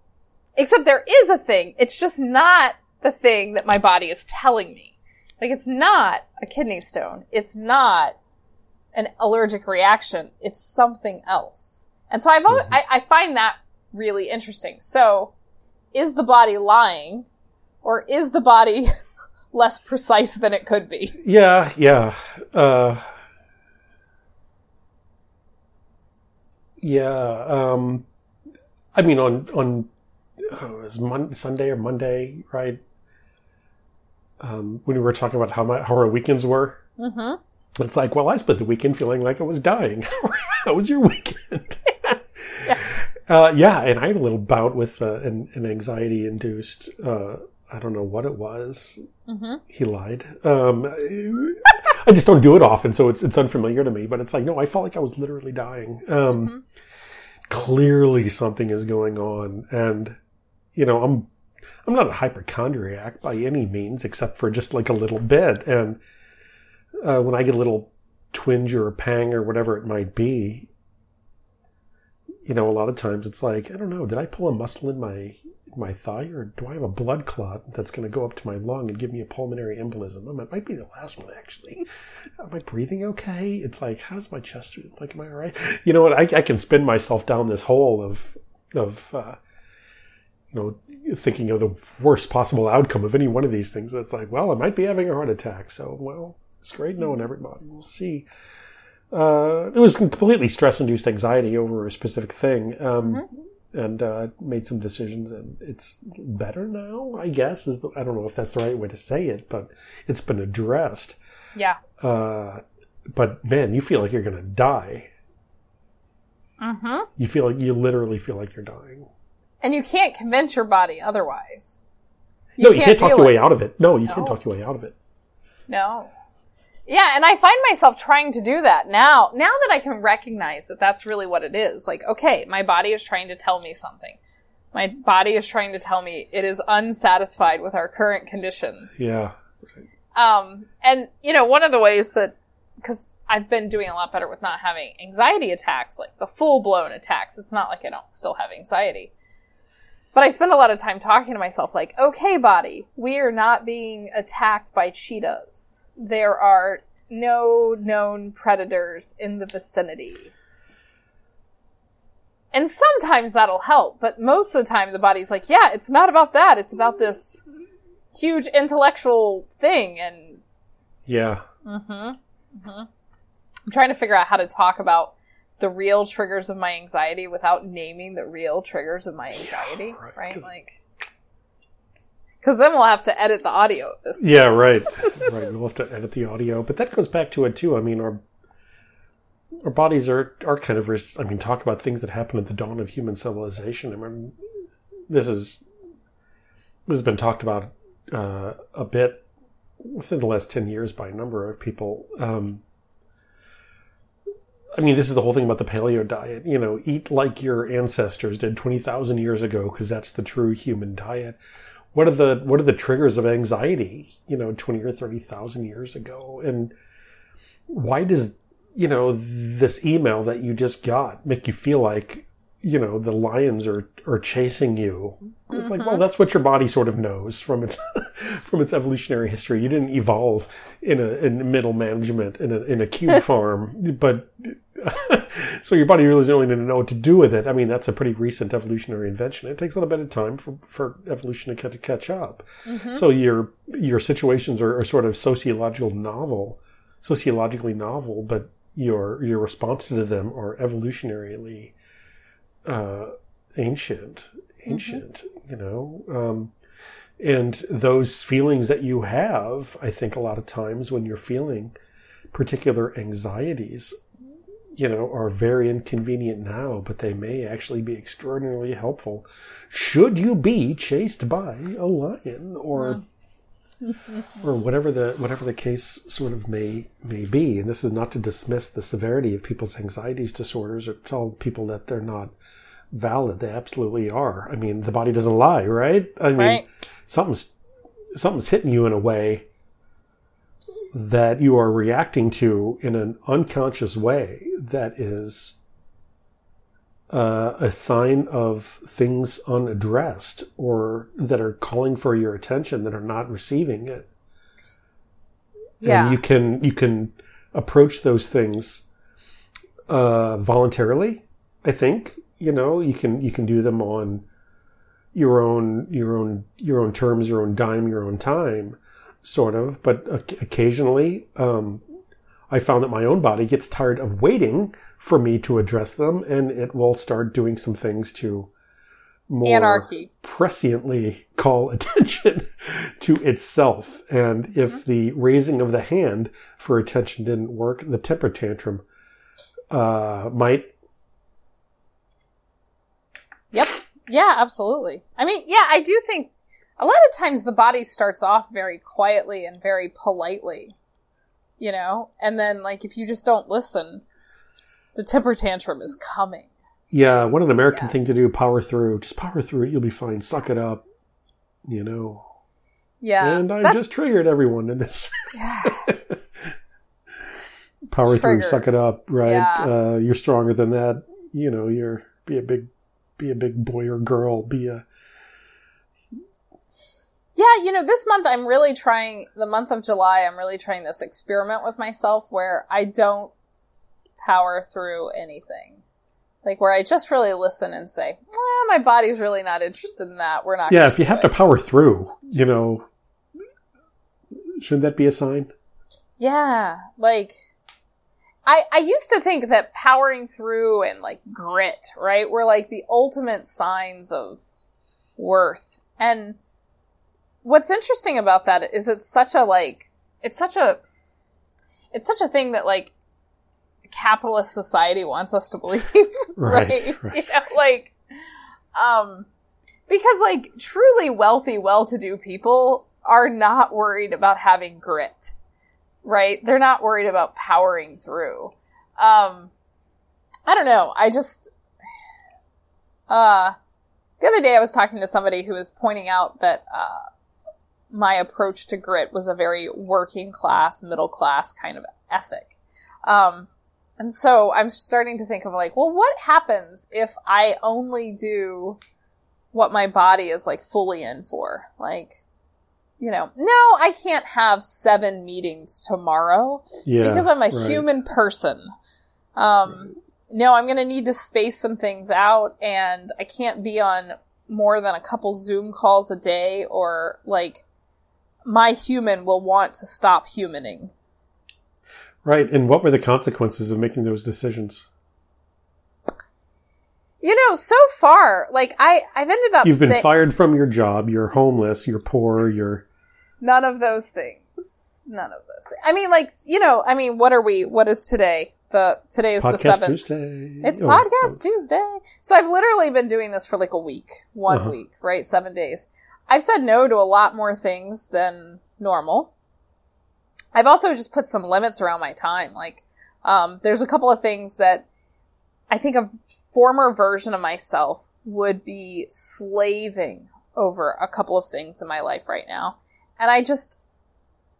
except there is a thing. It's just not the thing that my body is telling me. Like, it's not a kidney stone. It's not an allergic reaction. It's something else. And so I've always, I, I find that really interesting. So is the body lying or is the body less precise than it could be? Yeah, yeah. Uh, yeah. Um, I mean, on on oh, was Mon- Sunday or Monday, right? Um, when we were talking about how my how our weekends were, Mm-hmm. It's like, well, I spent the weekend feeling like I was dying. how was your weekend? Yeah. Uh, yeah, and I had a little bout with uh, an, an anxiety induced. Uh, I don't know what it was. Mm-hmm. He lied. Um, I just don't do it often, so it's it's unfamiliar to me. But it's like, no, I felt like I was literally dying. Um, Clearly, something is going on, and you know, I'm I'm not a hypochondriac by any means, except for just like a little bit. And uh, when I get a little twinge or a pang or whatever it might be, you know, a lot of times it's like, I don't know, did I pull a muscle in my my thigh, or do I have a blood clot that's going to go up to my lung and give me a pulmonary embolism? It might be the last one, actually. Am I breathing okay? It's like, how's my chest? Like, am I all right? You know what? I, I can spin myself down this hole of of uh, you know thinking of the worst possible outcome of any one of these things. It's like, well, I might be having a heart attack. So, well, it's great knowing everybody. We'll see. Uh, it was completely stress-induced anxiety over a specific thing, um, and uh, made some decisions, and it's better now. I guess is the, I don't know if that's the right way to say it, but it's been addressed. Yeah. Uh, but man, you feel like you're going to die. Mm-hmm. You feel like you literally feel like you're dying. And you can't convince your body otherwise. no, you can't talk your it. way out of it. No, you can't talk your way out of it. No. Yeah, and I find myself trying to do that now. Now that I can recognize that that's really what it is. Like, okay, my body is trying to tell me something. My body is trying to tell me it is unsatisfied with our current conditions. Yeah. Um, and you know, one of the ways that, cause I've been doing a lot better with not having anxiety attacks, like the full blown attacks. It's not like I don't still have anxiety. But I spend a lot of time talking to myself like, okay, body, we are not being attacked by cheetahs. There are no known predators in the vicinity. And sometimes that'll help, but most of the time the body's like, yeah, it's not about that. It's about this huge intellectual thing and Yeah. Mm-hmm. Mm-hmm. I'm trying to figure out how to talk about the real triggers of my anxiety without naming the real triggers of my anxiety, right, right? 'cause- Like, because then we'll have to edit the audio of this. Yeah, right. right. We'll have to edit the audio, but that goes back to it too. I mean, our our bodies are are kind of. res- I mean, talk about things that happened at the dawn of human civilization. I mean, this is this has been talked about uh, a bit within the last ten years by a number of people. Um, I mean, this is the whole thing about the paleo diet. You know, eat like your ancestors did twenty thousand years ago, because that's the true human diet what are the what are the triggers of anxiety you know 20 or 30,000 years ago and why does you know this email that you just got make you feel like you know the lions are are chasing you it's like well that's what your body sort of knows from its from its evolutionary history you didn't evolve in a in middle management in a in a cube farm but so your body really doesn't really know what to do with it. I mean, that's a pretty recent evolutionary invention. It takes a little bit of time for, for evolution to, ca- to catch up. So your your situations are, are sort of sociological novel, sociologically novel, but your your responses to them are evolutionarily uh, ancient, ancient. You know. Um, and those feelings that you have, I think a lot of times when you're feeling particular anxieties, you know, are very inconvenient now, but they may actually be extraordinarily helpful should you be chased by a lion or or whatever the whatever the case sort of may may be. And this is not to dismiss the severity of people's anxieties disorders or tell people that they're not valid. They absolutely are. I mean, the body doesn't lie, right? I mean, Right. something's something's hitting you in a way that you are reacting to in an unconscious way that is uh, a sign of things unaddressed or that are calling for your attention that are not receiving it Yeah. and you can you can approach those things uh, voluntarily. I think you know you can you can do them on your own your own your own terms, your own dime, your own time, sort of. But occasionally, um, I found that my own body gets tired of waiting for me to address them, and it will start doing some things to more Anarchy. presciently call attention to itself. And if the raising of the hand for attention didn't work, the temper tantrum uh, might. Yep. Yeah, absolutely. I mean, yeah, I do think a lot of times the body starts off very quietly and very politely, you know? And then, like, if you just don't listen, the temper tantrum is coming. Yeah, what an American Yeah. thing to do. Power through. Just power through it. You'll be fine. Suck it up. You know. Yeah. and I that's- just triggered everyone in this. yeah. power through. Suck it up. Right. Yeah. Uh, you're stronger than that. You know. You're be a big, be a big boy or girl. Be a Yeah, you know, this month I'm really trying, the month of July, I'm really trying this experiment with myself where I don't power through anything. Like where I just really listen and say, my body's really not interested in that. We're not yeah. If you have it." to power through, you know, shouldn't that be a sign? Yeah, like I I used to think that powering through and like grit, right, were like the ultimate signs of worth. And what's interesting about that is it's such a like it's such a it's such a thing that like capitalist society wants us to believe, Right, right? right. You know, like um because like truly wealthy, well-to-do people are not worried about having grit right? They're not worried about powering through. Um, I don't know. I just, uh, the other day I was talking to somebody who was pointing out that, uh, my approach to grit was a very working class, middle class kind of ethic. Um, and so I'm starting to think of like, well, what happens if I only do what my body is like fully in for? Like, you know, no, I can't have seven meetings tomorrow Yeah. because I'm a right. human person. Um, no, I'm going to need to space some things out and I can't be on more than a couple Zoom calls a day or like my human will want to stop humaning. Right. And what were the consequences of making those decisions? You know, so far, like I, I've ended up You've been say- fired from your job. You're homeless. You're poor. You're none of those things. None of those things. I mean, like, you know, I mean, what are we? What is today? The today is the seventh. Tuesday. It's Oh, podcast so- Tuesday. So I've literally been doing this for like a week, one Uh-huh. week, right? Seven days. I've said no to a lot more things than normal. I've also just put some limits around my time. Like, um, there's a couple of things that I think a former version of myself would be slaving over a couple of things in my life right now. And I just,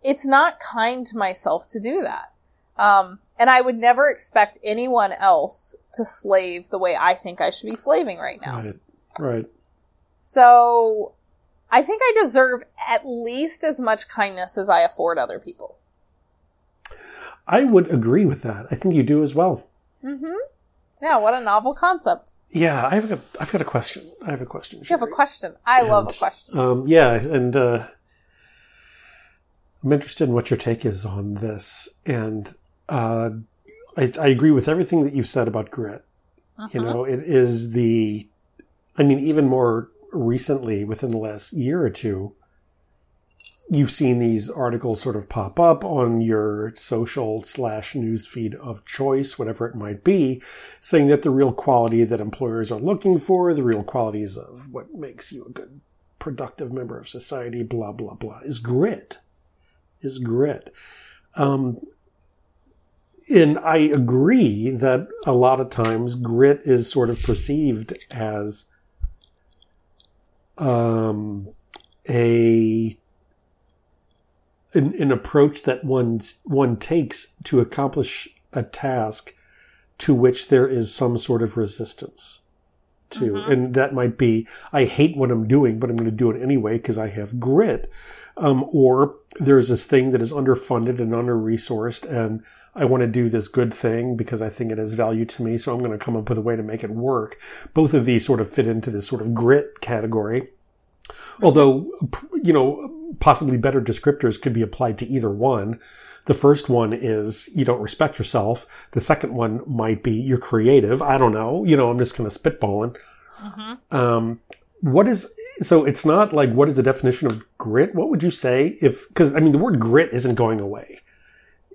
it's not kind to myself to do that. Um, and I would never expect anyone else to slave the way I think I should be slaving right now. Right. Right. So I think I deserve at least as much kindness as I afford other people. I would agree with that. I think you do as well. Mm-hmm. Yeah, what a novel concept. Yeah, I've got I've got a question. I have a question. You have a question. I love a question. Um, yeah, and uh, I'm interested in what your take is on this. And uh, I, I agree with everything that you've said about grit. You Mhm. know, it is the, I mean, even more recently, within the last year or two, you've seen these articles sort of pop up on your social slash news feed of choice, whatever it might be, saying that the real quality that employers are looking for, the real qualities of what makes you a good, productive member of society, blah, blah, blah, is grit. Is grit. Um, and I agree that a lot of times grit is sort of perceived as um, a an, an approach that one one takes to accomplish a task to which there is some sort of resistance to, mm-hmm. and that might be I hate what I'm doing, but I'm going to do it anyway because I have grit, um, or there's this thing that is underfunded and under resourced and I want to do this good thing because I think it has value to me. So I'm going to come up with a way to make it work. Both of these sort of fit into this sort of grit category. Although, you know, possibly better descriptors could be applied to either one. The first one is you don't respect yourself. The second one might be you're creative. I don't know. You know, I'm just kind of spitballing. Mm-hmm. Um, what is so? It's not like what is the definition of grit? What would you say if? Because I mean, the word grit isn't going away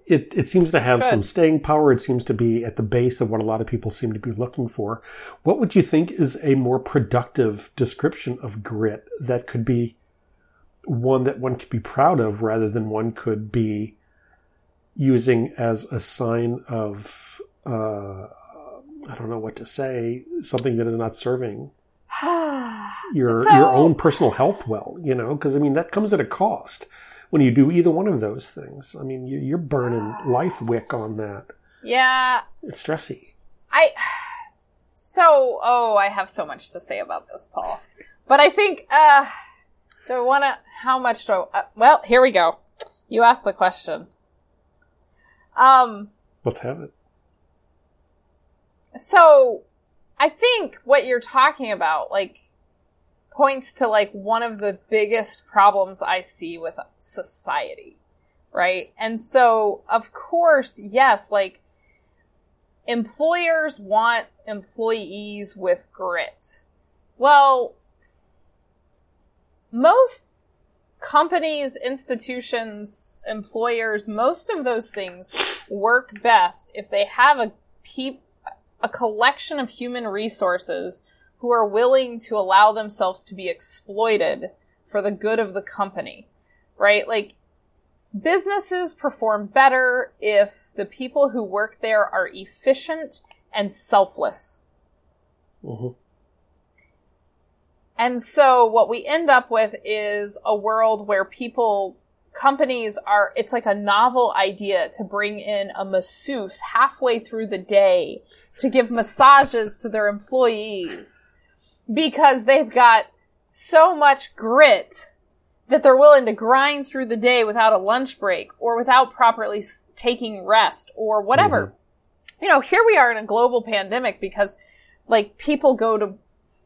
it, it seems to have Should. some staying power. It seems to be at the base of what a lot of people seem to be looking for. What would you think is a more productive description of grit that could be one that one could be proud of rather than one could be using as a sign of, uh, I don't know what to say, something that is not serving your, so, your own personal health well, you know, because I mean, that comes at a cost when you do either one of those things. I mean, you, are burning life wick on that. Yeah. It's stressy. I. So, oh, I have so much to say about this, Paul. But I think, uh, do I want to, how much do I, uh, well, here we go. You asked the question. Um. Let's have it. So, I think what you're talking about, like, points to like one of the biggest problems I see with society. Right. And so, of course, yes, like employers want employees with grit. Well, most companies, institutions, employers, most of those things work best if they have a peop- a collection of human resources who are willing to allow themselves to be exploited for the good of the company, right? Like, businesses perform better if the people who work there are efficient and selfless. Mm-hmm. And so what we end up with is a world where people, companies are, it's like a novel idea to bring in a masseuse halfway through the day to give massages to their employees because they've got so much grit that they're willing to grind through the day without a lunch break or without properly taking rest or whatever. Mm-hmm. You know, here we are in a global pandemic because like people go to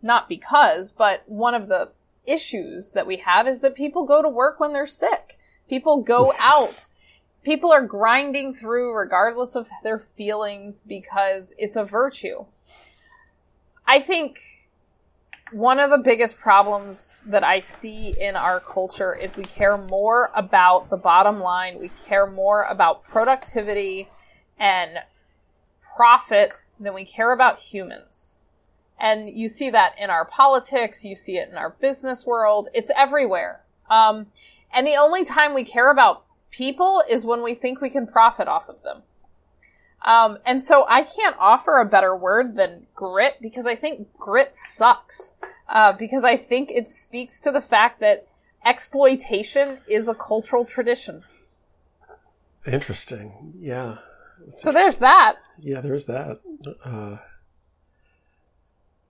not because, but one of the issues that we have is that people go to work when they're sick. People go out. People are grinding through regardless of their feelings because it's a virtue. I think one of the biggest problems that I see in our culture is we care more about the bottom line. We care more about productivity and profit than we care about humans. And you see that in our politics. You see it in our business world. It's everywhere. Um, and the only time we care about people is when we think we can profit off of them. Um, and so I can't offer a better word than grit because I think grit sucks. Uh, because I think it speaks to the fact that exploitation is a cultural tradition. Interesting. Yeah. so there's that. Yeah, there's that. Uh,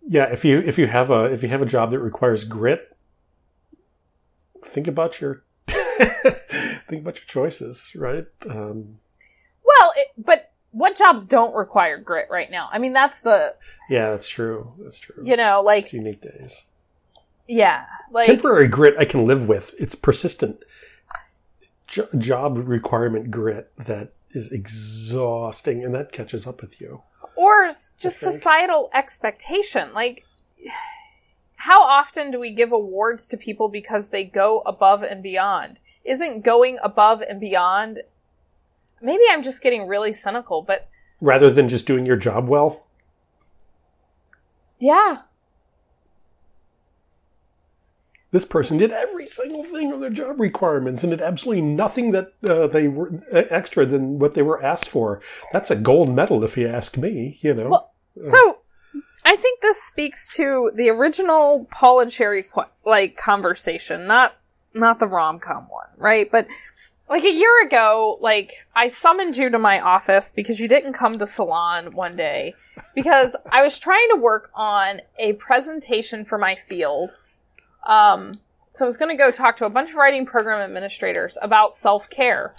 yeah, if you if you have a if you have a job that requires grit, think about your think about your choices, right? Um, well, it, but what jobs don't require grit right now? I mean, that's the yeah, that's true. That's true. You know, like it's unique days. Yeah, like temporary grit I can live with. It's persistent jo- job requirement grit that is exhausting, and that catches up with you. Or just societal expectation, like. How often do we give awards to people because they go above and beyond? Isn't going above and beyond maybe I'm just getting really cynical, but Rather than just doing your job well. yeah. This person did every single thing on their job requirements and did absolutely nothing that uh, they were extra than what they were asked for. That's a gold medal, if you ask me. You know. Well, so I think this speaks to the original Paul and Sherry like conversation, not not the rom com one, right? But like a year ago, like I summoned you to my office because you didn't come to salon one day because I was trying to work on a presentation for my field. Um, so I was going to go talk to a bunch of writing program administrators about self care.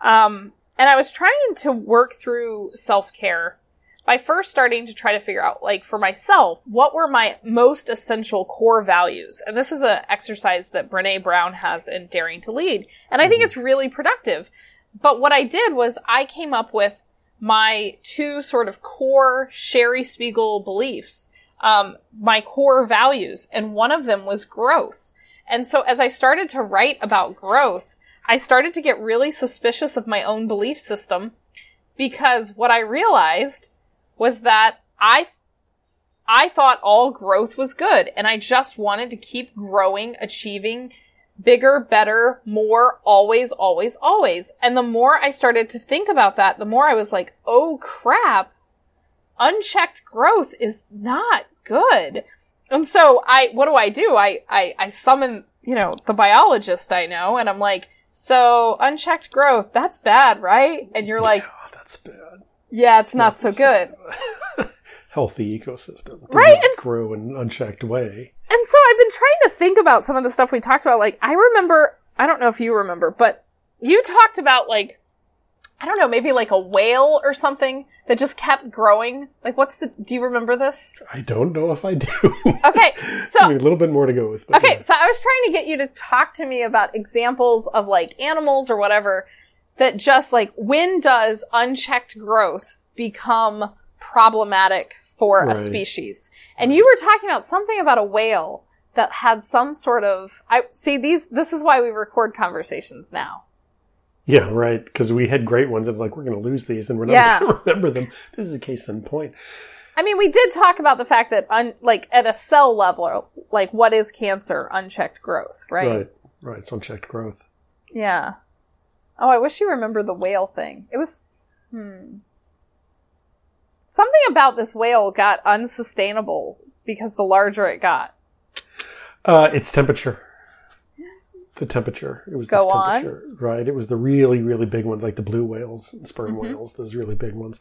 Um, and I was trying to work through self care by first starting to try to figure out, like, for myself, what were my most essential core values? And this is an exercise that Brene Brown has in Daring to Lead. And I think it's really productive. But what I did was I came up with my two sort of core Sherry Spiegel beliefs, um, my core values, and one of them was growth. And so as I started to write about growth, I started to get really suspicious of my own belief system because what I realized was that I I thought all growth was good and I just wanted to keep growing, achieving bigger, better, more, always, always, always. And the more I started to think about that, the more I was like, oh crap, unchecked growth is not good. And so I, what do I do? I, I, I summon, you know, the biologist I know and I'm like, so unchecked growth, that's bad, right? And you're like, oh, that's bad. Yeah, it's not so good. Healthy ecosystem. Right, and- grow in an unchecked way. And so I've been trying to think about some of the stuff we talked about. Like, I remember, I don't know if you remember, but you talked about like, I don't know, maybe like a whale or something that just kept growing. Like, what's the, do you remember this? I don't know if I do. Okay, I so, mean, a little bit more to go with. Okay, yeah. so I was trying to get you to talk to me about examples of like animals or whatever that just like, when does unchecked growth become problematic for a species? And you were talking about something about a whale that had some sort of, I see these, this is why we record conversations now. Yeah, right. Because we had great ones. It's like we're going to lose these, and we're not Yeah. going to remember them. This is a case in point. I mean, we did talk about the fact that, un, like, at a cell level, like, what is cancer? Unchecked growth, right? Right, right. It's unchecked growth. Yeah. Oh, I wish you remember the whale thing. It was, hmm. Something about this whale got unsustainable because the larger it got. Uh, it's temperature. The temperature. It was Go this on. temperature, right? It was the really, really big ones, like the blue whales and sperm Mm-hmm. whales. Those really big ones.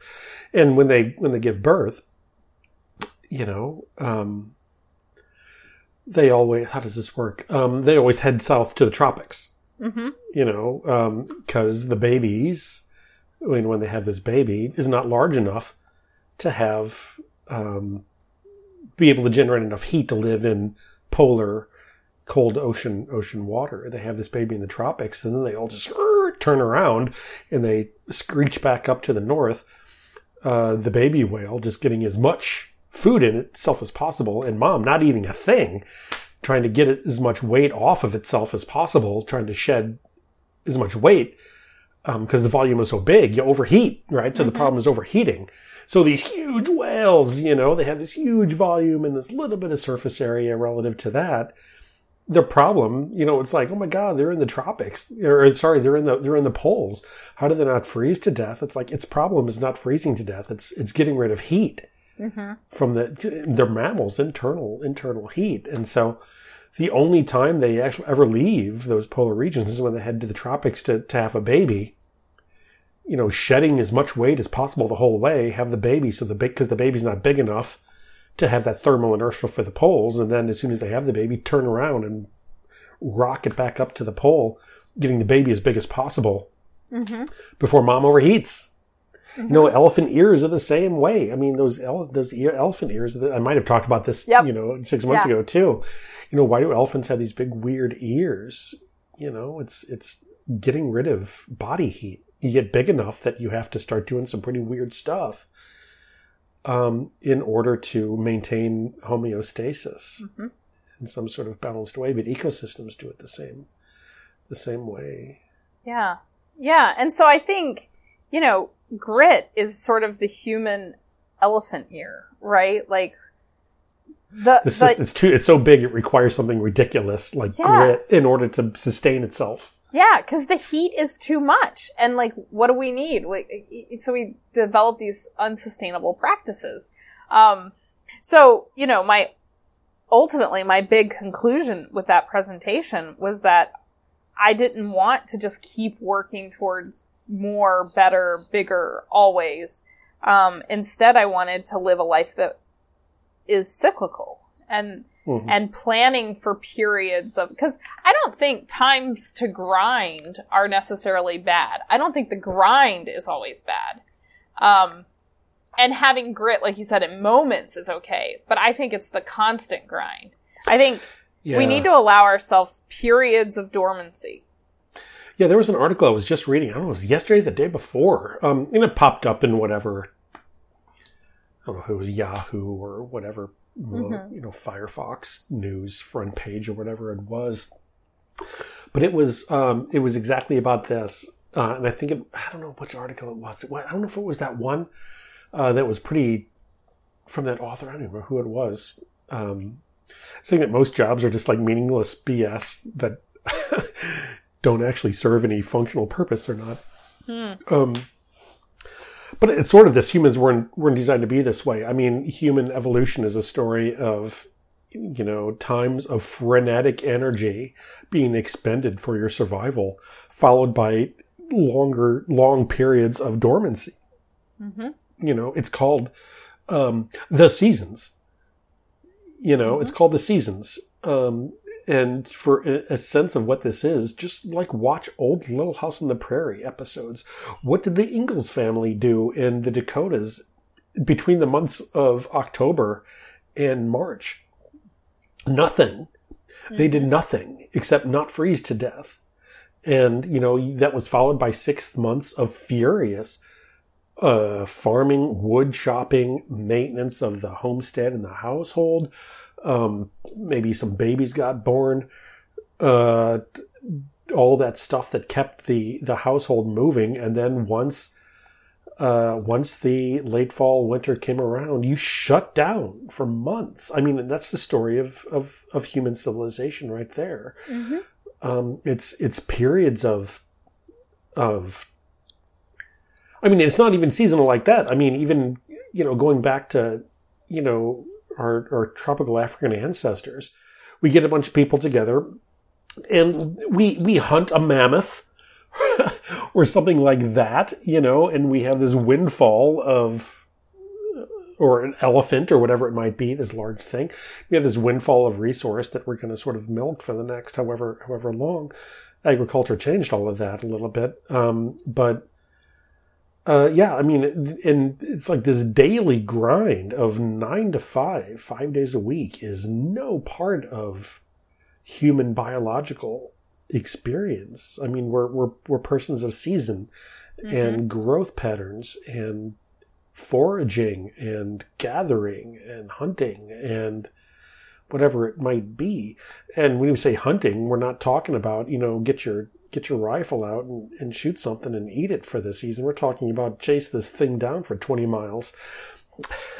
And when they when they give birth, you know, um, they always. How does this work? Um, they always head south to the tropics. Mm-hmm. You know, because the babies, I mean, when they have this baby, is not large enough to have um, be able to generate enough heat to live in polar cold ocean ocean water. They have this baby in the tropics, and then they all just turn around and they screech back up to the north. Uh, the baby whale just getting as much food in itself as possible, and mom not eating a thing, trying to get as much weight off of itself as possible, trying to shed as much weight um, because the volume is so big, you overheat, right? So the mm-hmm. problem is overheating. So these huge whales, you know, they have this huge volume and this little bit of surface area relative to that. The problem, you know, it's like, oh my god, they're in the tropics, or sorry, they're in the they're in the poles. How do they not freeze to death? It's like its problem is not freezing to death; it's it's getting rid of heat mm-hmm. from the they're mammals, internal internal heat, and so the only time they actually ever leave those polar regions is when they head to the tropics to, to have a baby. You know, shedding as much weight as possible the whole way, have the baby so the big because the baby's not big enough to have that thermal inertia for the poles, and then as soon as they have the baby, turn around and rocket back up to the pole, getting the baby as big as possible mm-hmm. before mom overheats. You know, elephant ears are the same way. I mean, those ele- those ear- elephant ears. I might have talked about this, Yep. you know, six months Yeah. ago too. You know, why do elephants have these big weird ears? You know, it's it's getting rid of body heat. You get big enough that you have to start doing some pretty weird stuff um, in order to maintain homeostasis. in some sort of balanced way, but ecosystems do it the same the same way. Yeah. Yeah. And so I think, you know, grit is sort of the human elephant ear, right? Like the, the, the it's too it's so big it requires something ridiculous like yeah. grit in order to sustain itself. Yeah, because the heat is too much, and like, what do we need? so we develop these unsustainable practices. Um, so you know, my ultimately my big conclusion with that presentation was that I didn't want to just keep working towards more, better, bigger, always. Um, instead, I wanted to live a life that is cyclical and mm-hmm. and planning for periods of because I don't think times to grind are necessarily bad. I don't think the grind is always bad. Um, and having grit, like you said, in moments is okay, but I think it's the constant grind. I think yeah. we need to allow ourselves periods of dormancy. Yeah, there was an article I was just reading. I don't know, it was yesterday, or the day before. Um, and it popped up in whatever. I don't know if it was Yahoo or whatever, mm-hmm. you know, Firefox news front page or whatever it was. But it was, um, it was exactly about this. Uh, and I think it, I don't know which article it was. I don't know if it was that one, uh, that was pretty from that author. I don't remember who it was. Um, saying that most jobs are just like meaningless BS that don't actually serve any functional purpose or not. Hmm. Um, but it's sort of this humans weren't weren't designed to be this way. I mean, human evolution is a story of you know times of frenetic energy being expended for your survival, followed by longer long periods of dormancy. Mm-hmm. You know, it's called um, the seasons. You know, mm-hmm. it's called the seasons. Um, and for a sense of what this is, just like watch old Little House on the Prairie episodes. What did the Ingalls family do in the Dakotas between the months of October and March? Nothing. Mm-hmm. They did mm-hmm. nothing except not freeze to death. And, you know, that was followed by six months of furious uh, farming, wood chopping, maintenance of the homestead and the household, um, maybe some babies got born. Uh, all that stuff that kept the, the household moving. And then once, uh, once the late fall winter came around, you shut down for months. I mean, that's the story of, of, of human civilization right there. Mm-hmm. Um, it's, it's periods of, of, I mean, it's not even seasonal like that. I mean, even, you know, going back to, you know, our, our tropical African ancestors. We get a bunch of people together and we, we hunt a mammoth or something like that, you know, and we have this windfall of, or an elephant or whatever it might be, this large thing. We have this windfall of resource that we're going to sort of milk for the next however, however long. Agriculture changed all of that a little bit. Um, but uh, yeah, I mean, and it's like this daily grind of nine to five, five days a week is no part of human biological experience. I mean, we're, we're, we're persons of season mm-hmm. and growth patterns and foraging and gathering and hunting and whatever it might be. And when you say hunting, we're not talking about, you know, get your get your rifle out and, and shoot something and eat it for the season. We're talking about chase this thing down for 20 miles,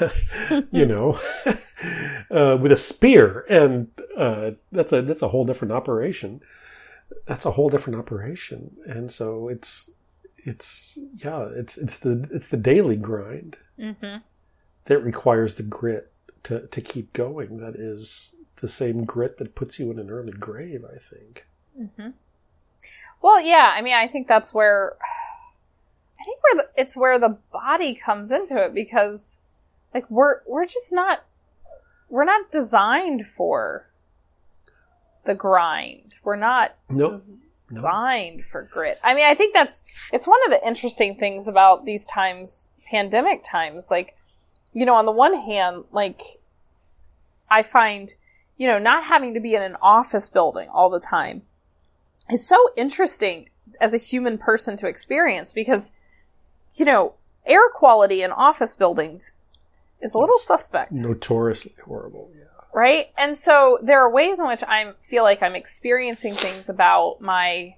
you know, uh, with a spear. And, uh, that's a, that's a whole different operation. That's a whole different operation. And so it's, it's, yeah, it's, it's the, it's the daily grind mm-hmm. that requires the grit to, to keep going. That is the same grit that puts you in an early grave, I think. Mm-hmm. Well, yeah. I mean, I think that's where I think where the, it's where the body comes into it because like we're we're just not we're not designed for the grind. We're not nope. designed nope. for grit. I mean, I think that's it's one of the interesting things about these times, pandemic times. Like, you know, on the one hand, like I find, you know, not having to be in an office building all the time is so interesting as a human person to experience because, you know, air quality in office buildings is a little suspect. Notoriously horrible, yeah. right? And so there are ways in which I feel like I'm experiencing things about my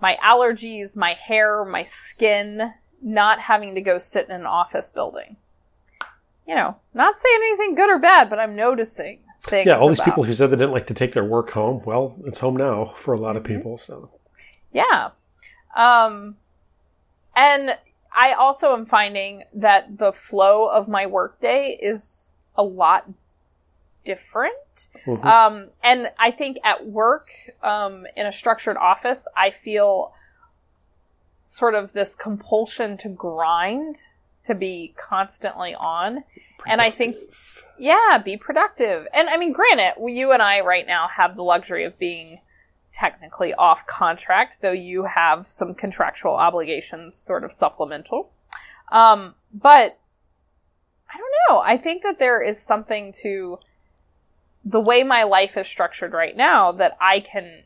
my allergies, my hair, my skin, not having to go sit in an office building. You know, not saying anything good or bad, but I'm noticing things. Yeah, all these about- people who said they didn't like to take their work home. Well, it's home now for a lot of people. So Yeah. Um, and I also am finding that the flow of my workday is a lot different. Mhm. Um, and I think at work, um, in a structured office, I feel sort of this compulsion to grind, to be constantly on. And I think yeah, be productive. And I mean, granted, you and I right now have the luxury of being technically off contract, though you have some contractual obligations sort of supplemental. Um, but I don't know. I think that there is something to the way my life is structured right now that I can,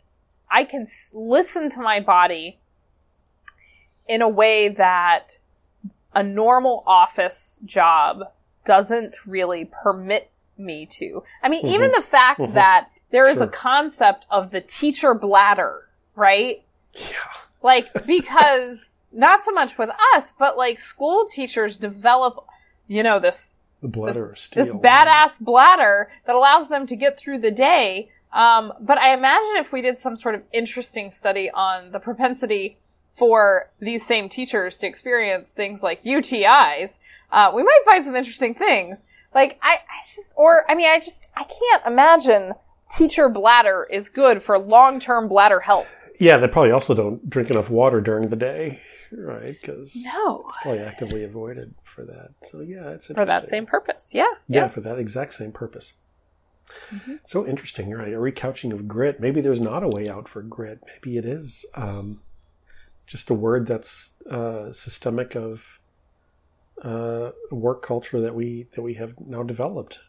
I can listen to my body in a way that a normal office job doesn't really permit me to. I mean, even the fact Mhm. that there is a concept of the teacher bladder, right? yeah, Like, because not so much with us, but like school teachers develop, you know, this the bladder of steel. this badass bladder that allows them to get through the day. Um, but I imagine if we did some sort of interesting study on the propensity for these same teachers to experience things like UTIs, uh, we might find some interesting things. Like I, I just, or I mean, I just, I can't imagine teacher bladder is good for long-term bladder health. Yeah, they probably also don't drink enough water during the day, right? Because No. it's probably actively avoided for that. So yeah, it's For that same purpose, yeah, yeah, yeah. for that exact same purpose. Mm-hmm. So interesting, right? A recouching of grit. Maybe there's not a way out for grit. Maybe it is um, just a word that's uh, systemic of uh, work culture that we that we have now developed.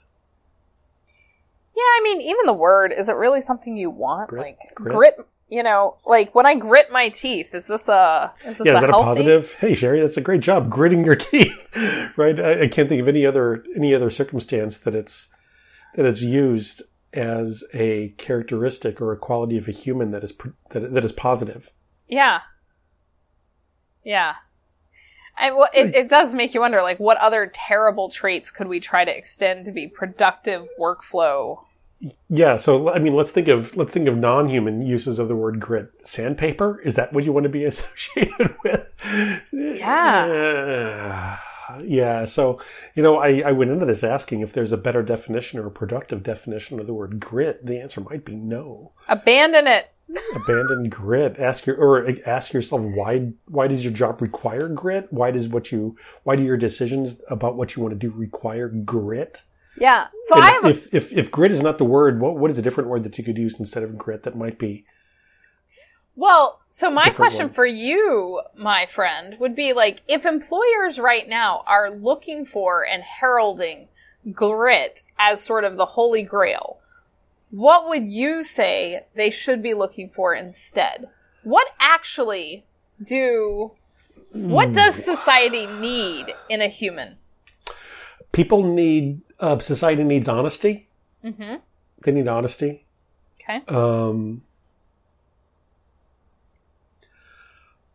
Yeah, I mean, even the word, is it really something you want? Grit- like grit? grit. you know, like when I grit my teeth, is this a is this Yeah, a is that a positive? Hey, Sherry, that's a great job gritting your teeth, right? I, I can't think of any other any other circumstance that it's that it's used as a characteristic or a quality of a human that is that, that is positive. Yeah. Yeah. I, well, it, it does make you wonder, like, what other terrible traits could we try to extend to be productive workflow? Yeah, so I mean, let's think of let's think of non-human uses of the word grit. Sandpaper is that what you want to be associated with? Yeah. Uh, yeah. So you know, I, I went into this asking if there's a better definition or a productive definition of the word grit. The answer might be no. Abandon it. Abandon grit. Ask your or ask yourself why why does your job require grit? Why does what you why do your decisions about what you want to do require grit? Yeah. So And I have a, if, if if grit is not the word, what what is a different word that you could use instead of grit that might be? well, so my question one. for you, my friend, would be like, if employers right now are looking for and heralding grit as sort of the holy grail, what would you say they should be looking for instead? What actually do, what does society need in a human? People need uh, society needs honesty. Mm-hmm. They need honesty. Okay. Um,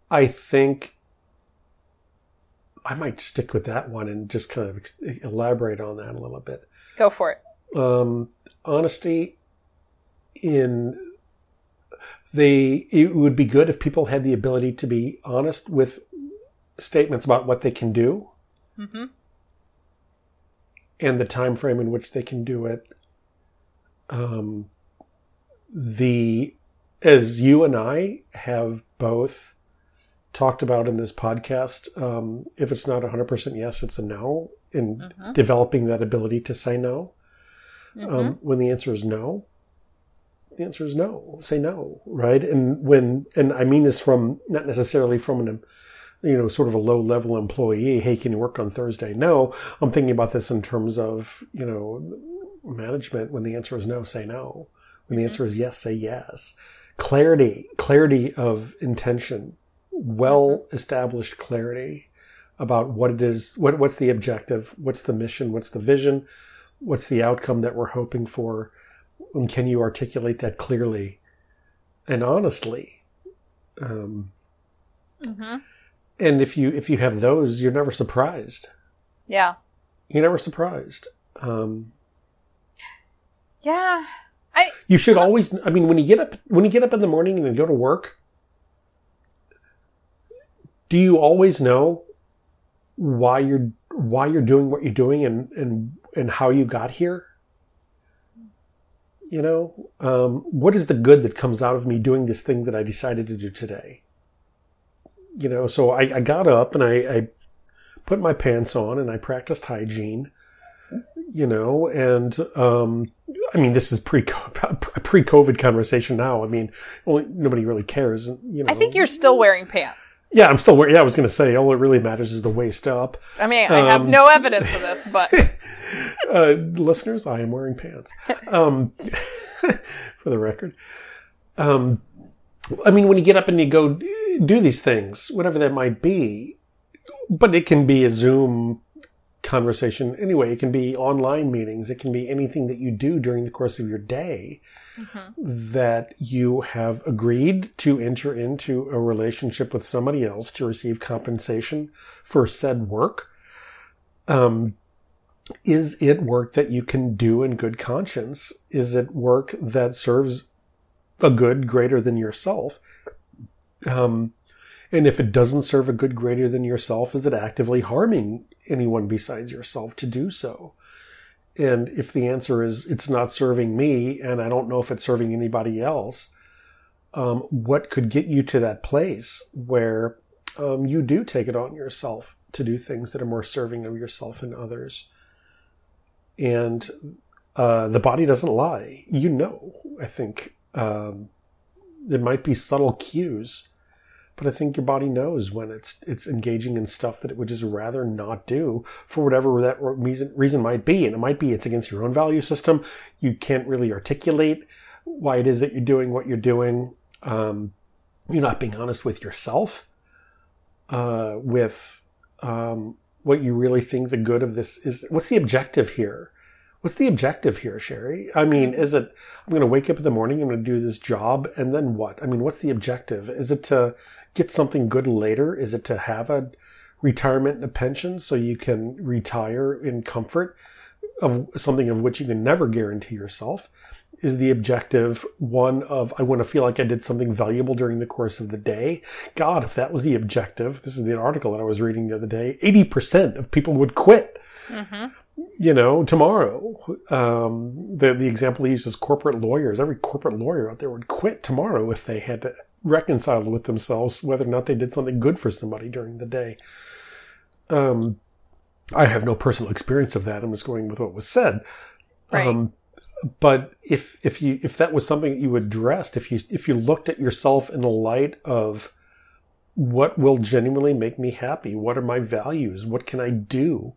I think I might stick with that one and just kind of ex- elaborate on that a little bit. Go for it. um, honesty in they it would be good if people had the ability to be honest with statements about what they can do Mm-hmm. and the time frame in which they can do it um, the as you and i have both talked about in this podcast um, if it's not 100% yes it's a no in Mhm. developing that ability to say no Mm-hmm. um, when the answer is no, the answer is no. Say no, right? And when, and I mean this from not necessarily from an, you know, sort of a low level employee. Hey, can you work on Thursday? No, I'm thinking about this in terms of, you know, management. When the answer is no, say no. When the mm-hmm. answer is yes, say yes. Clarity, clarity of intention, well mm-hmm. established clarity about what it is, what, what's the objective, what's the mission, what's the vision, What's the outcome that we're hoping for? And can you articulate that clearly and honestly? Um, hmm and if you if you have those, you're never surprised. Yeah. You're never surprised. Um, Yeah. I you should always. I mean, when you get up when you get up in the morning and you go to work, do you always know why you're why you're doing what you're doing and and and how you got here? You know, um, what is the good that comes out of me doing this thing that I decided to do today? You know, so I, I got up and I, I put my pants on and I practiced hygiene. You know, and um, I mean, this is pre pre COVID conversation now. I mean, only, nobody really cares. You know, I think you're still wearing pants. Yeah, I'm still wearing. Yeah, I was going to say all that really matters is the waist up. I mean, I have Um, no evidence of this, but uh, listeners, I am wearing pants. Um, for the record, um, I mean, when you get up and you go do these things, whatever that might be, but it can be a Zoom conversation anyway. It can be online meetings. It can be anything that you do during the course of your day that you have agreed to enter into a relationship with somebody else to receive compensation for said work. Um, is it work that you can do in good conscience? Is it work that serves a good greater than yourself? Um, and if it doesn't serve a good greater than yourself, is it actively harming anyone besides yourself to do so? And if the answer is it's not serving me and I don't know if it's serving anybody else, um, what could get you to that place where um, you do take it on yourself to do things that are more serving of yourself and others? And uh, the body doesn't lie. You know, I think um, there might be subtle cues, but I think your body knows when it's it's engaging in stuff that it would just rather not do for whatever that reason reason might be. And it might be it's against your own value system. You can't really articulate why it is that you're doing what you're doing. Um, you're not being honest with yourself, uh, with um, what you really think the good of this is. What's the objective here? What's the objective here, Sherry? I mean, is it, I'm going to wake up in the morning, I'm going to do this job, and then what? I mean, what's the objective? Is it to get something good later? Is it to have a retirement and a pension so you can retire in comfort of something of which you can never guarantee yourself? Is the objective one of, I want to feel like I did something valuable during the course of the day? God, if that was the objective, this is the article that I was reading the other day, 80% of people would quit you know, tomorrow. Um, the the example he uses corporate lawyers. Every corporate lawyer out there would quit tomorrow if they had to reconcile with themselves whether or not they did something good for somebody during the day. Um, I have no personal experience of that. I'm just going with what was said. Right. Um, but if if you if that was something that you addressed, if you if you looked at yourself in the light of what will genuinely make me happy, what are my values, what can I do,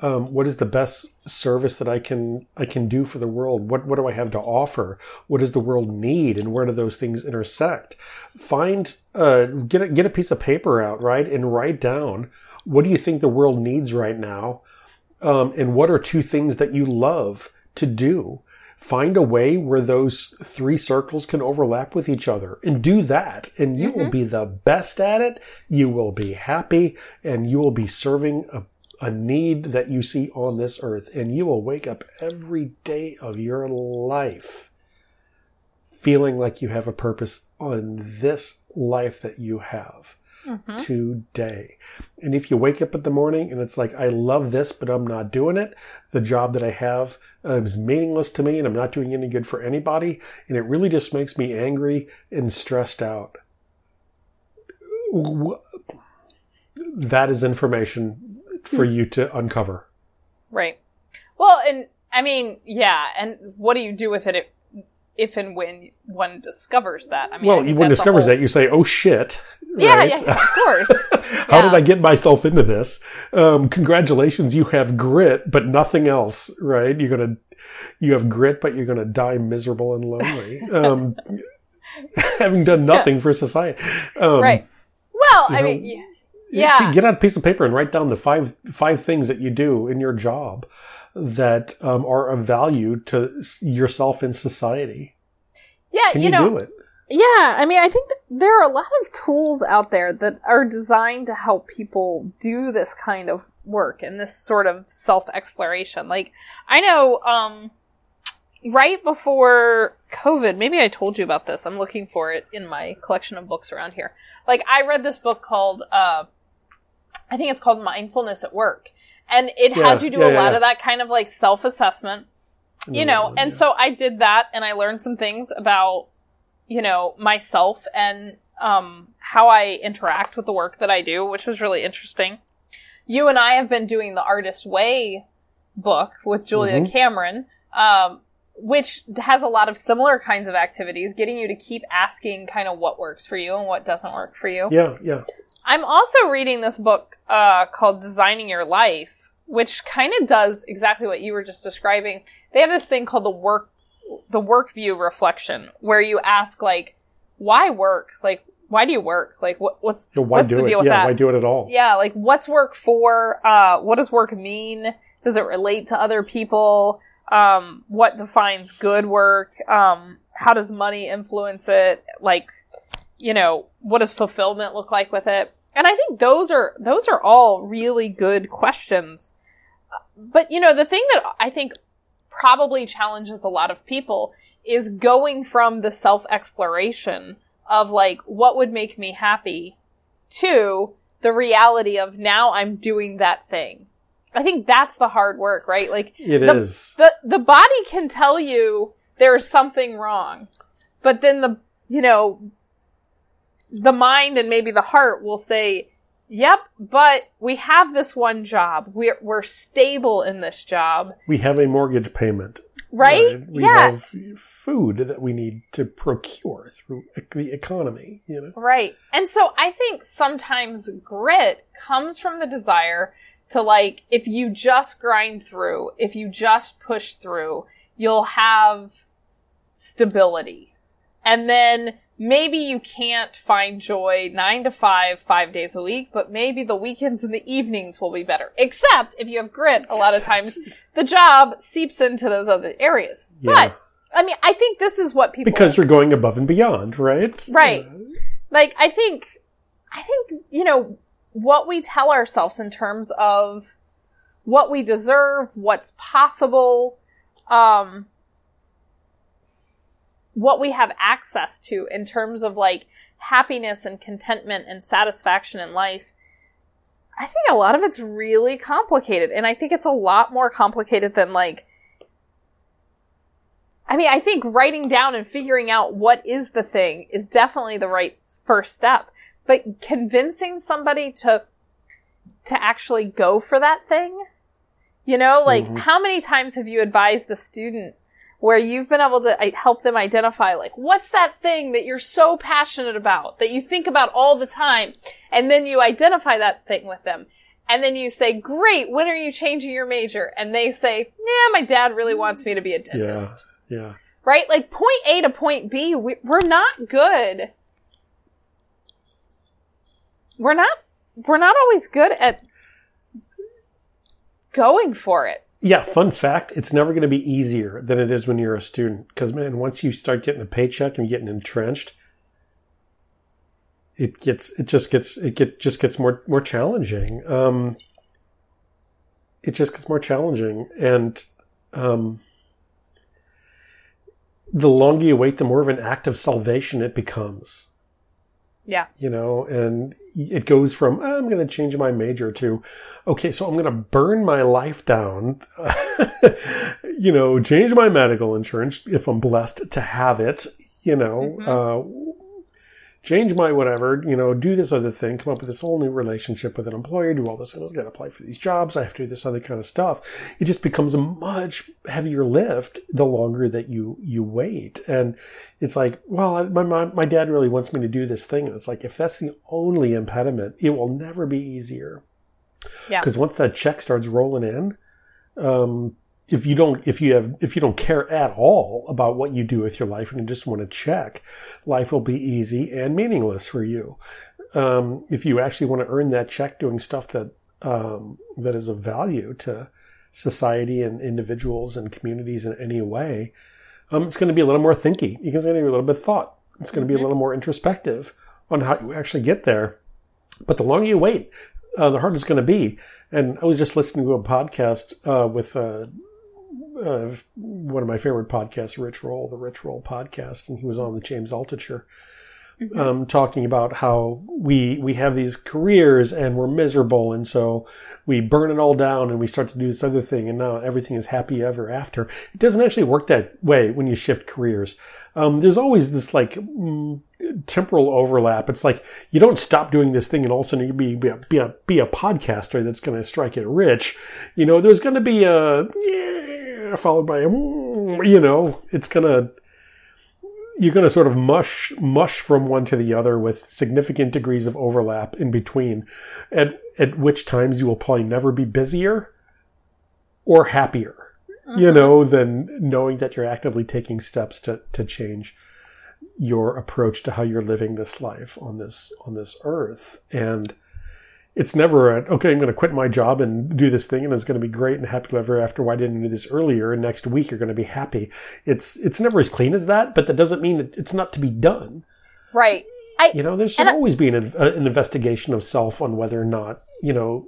um, what is the best service that I can I can do for the world? What what do I have to offer? What does the world need, and where do those things intersect? Find uh, get a, get a piece of paper out, right, and write down what do you think the world needs right now, um, and what are two things that you love to do. Find a way where those three circles can overlap with each other and do that. And you will be the best at it. You will be happy and you will be serving a a need that you see on this earth, and you will wake up every day of your life feeling like you have a purpose on this life that you have today. And if you wake up in the morning and it's like, I love this, but I'm not doing it, the job that I have uh, is meaningless to me and I'm not doing any good for anybody, and it really just makes me angry and stressed out. That is information for you to uncover. Right. Well, and I mean, yeah, and what do you do with it if, and when one discovers that? I mean, Well, you when discovers whole- that, you say, "Oh shit!" Yeah, right? yeah, yeah, of course. How did I get myself into this? Um, congratulations, you have grit, but nothing else, right? You're gonna, you have grit, but you're gonna die miserable and lonely, um, having done nothing for society. Um, right. Well, I know, mean, Yeah. yeah. Get out a piece of paper and write down the five five things that you do in your job that um, are of value to yourself in society. Yeah, Can you you, know, do it? Yeah, I mean, I think that there are a lot of tools out there that are designed to help people do this kind of work and this sort of self exploration. Like, I know, um, right before COVID, maybe I told you about this. I'm looking for it in my collection of books around here. Like, I read this book called, uh, I think it's called Mindfulness at Work. And it Yeah, has you do yeah, a lot of that kind of like self assessment you know Yeah. and so i did that and i learned some things about you know myself and um how i interact with the work that i do which was really interesting you and i have been doing the artist way book with julia Mhm. cameron um which has a lot of similar kinds of activities getting you to keep asking kind of what works for you and what doesn't work for you yeah, yeah. I'm also reading this book uh, called Designing Your Life, which kind of does exactly what you were just describing. They have this thing called the work the work view reflection, where you ask like, why work? Like, why do you work? Like, what, what's So what's the it? deal with that? yeah, that? why do it at all? Yeah, like what's work for? Uh, what does work mean? Does it relate to other people? Um, what defines good work? Um, how does money influence it? Like, you know, what does fulfillment look like with it? And I think those are those are all really good questions. But you know, the thing that I think probably challenges a lot of people is going from the self exploration of like what would make me happy to the reality of now I'm doing that thing. I think that's the hard work, right? Like It the, is. the the body can tell you there's something wrong, but then the you know the mind and maybe the heart will say, "Yep, but we have this one job. We're we're stable in this job, we have a mortgage payment. right? Uh, we yeah, have food that we need to procure through the economy, you know? Right. And so I think sometimes grit comes from the desire to like, if you just grind through, if you just push through, you'll have stability. And then maybe you can't find joy nine to five, five days a week, but maybe the weekends and the evenings will be better. Except if you have grit, a lot of times the job seeps into those other areas. Yeah. But I mean, I think this is what people Because you're going above and beyond, right? Right. Like i think i think you know what we tell ourselves in terms of what we deserve what's possible um what we have access to in terms of like happiness and contentment and satisfaction in life i think a lot of it's really complicated and i think it's a lot more complicated than like I mean, I think writing down and figuring out what is the thing is definitely the right first step. But convincing somebody to to actually go for that thing, you know, like Mhm. how many times have you advised a student where you've been able to help them identify like what's that thing that you're so passionate about that you think about all the time and then you identify that thing with them and then you say great when are you changing your major and they say yeah my dad really wants me to be a Yeah. dentist Yeah. right? Like point A to point B, we, we're not good. We're not, we're not always good at going for it. Yeah, fun fact, it's never going to be easier than it is when you're a student. Because, man, once you start getting a paycheck and getting entrenched, it gets, it just gets, it get, just gets more, more challenging. Um, it just gets more challenging. And, um, the longer you wait, the more of an act of salvation it becomes Yeah. you know, and it goes from "Ah, I'm going to change my major to okay, so I'm going to burn my life down, you know, change my medical insurance if I'm blessed to have it, you know, uh, change my whatever, you know, do this other thing, come up with this whole new relationship with an employer, do all this, and I was going to apply for these jobs, I have to do this other kind of stuff. It just becomes a much heavier lift the longer that you you wait, and it's like, well, my my, my dad really wants me to do this thing, and it's like if that's the only impediment, it will never be easier. Yeah. Because once that check starts rolling in, um, if you don't, if you have, if you don't care at all about what you do with your life and you just want to check, life will be easy and meaningless for you. Um, if you actually want to earn that check doing stuff that, um, that is of value to society and individuals and communities in any way, um, it's going to be a little more thinky. It's going to be a little bit thought. It's going to be a little more introspective on how you actually get there. But the longer you wait, uh, the harder it's going to be. And I was just listening to a podcast uh, with uh, uh, one of my favorite podcasts, Rich Roll, the Rich Roll podcast, and he was on the James Altucher um, talking about how we we have these careers and we're miserable, and so we burn it all down and we start to do this other thing, and now everything is happy ever after. It doesn't actually work that way when you shift careers. Um, there's always this like mm, temporal overlap. It's like you don't stop doing this thing and all of a sudden you be be a, be a, be a podcaster that's going to strike it rich. You know, there's going to be a yeah, followed by a mm, you know, it's to you're to sort of mush mush from one to the other with significant degrees of overlap in between at at which times you will probably never be busier or happier mm-hmm. you know than knowing that you're actively taking steps to to change your approach to how you're living this life on this on this earth and it's never a, okay, I'm going to quit my job and do this thing and it's going to be great and happy ever after. Why didn't I do this earlier? And next week you're going to be happy. It's, it's never as clean as that, but that doesn't mean that it's not to be done. Right. I, you know, there should always I, be an, an investigation of self on whether or not, you know,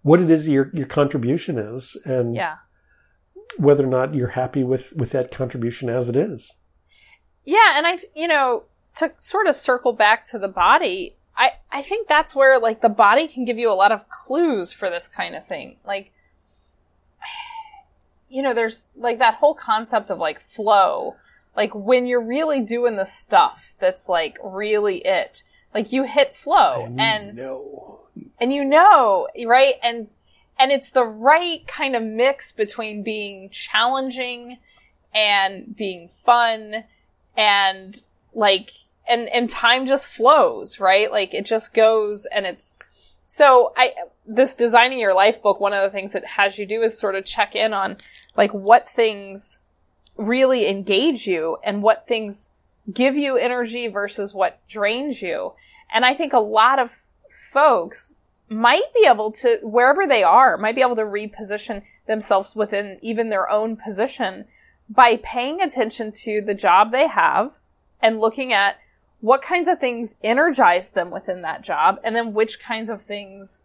what it is your, your contribution is and yeah. whether or not you're happy with, with that contribution as it is. Yeah. And I, you know, to sort of circle back to the body, I, I think that's where like the body can give you a lot of clues for this kind of thing. Like, you know, there's like that whole concept of like flow. Like when you're really doing the stuff that's like really it. Like you hit flow and, and know. and you know, right? And and it's the right kind of mix between being challenging and being fun and like and and time just flows, right? Like it just goes and it's so I this designing your life book one of the things it has you do is sort of check in on like what things really engage you and what things give you energy versus what drains you. And I think a lot of folks might be able to wherever they are might be able to reposition themselves within even their own position by paying attention to the job they have and looking at what kinds of things energize them within that job and then which kinds of things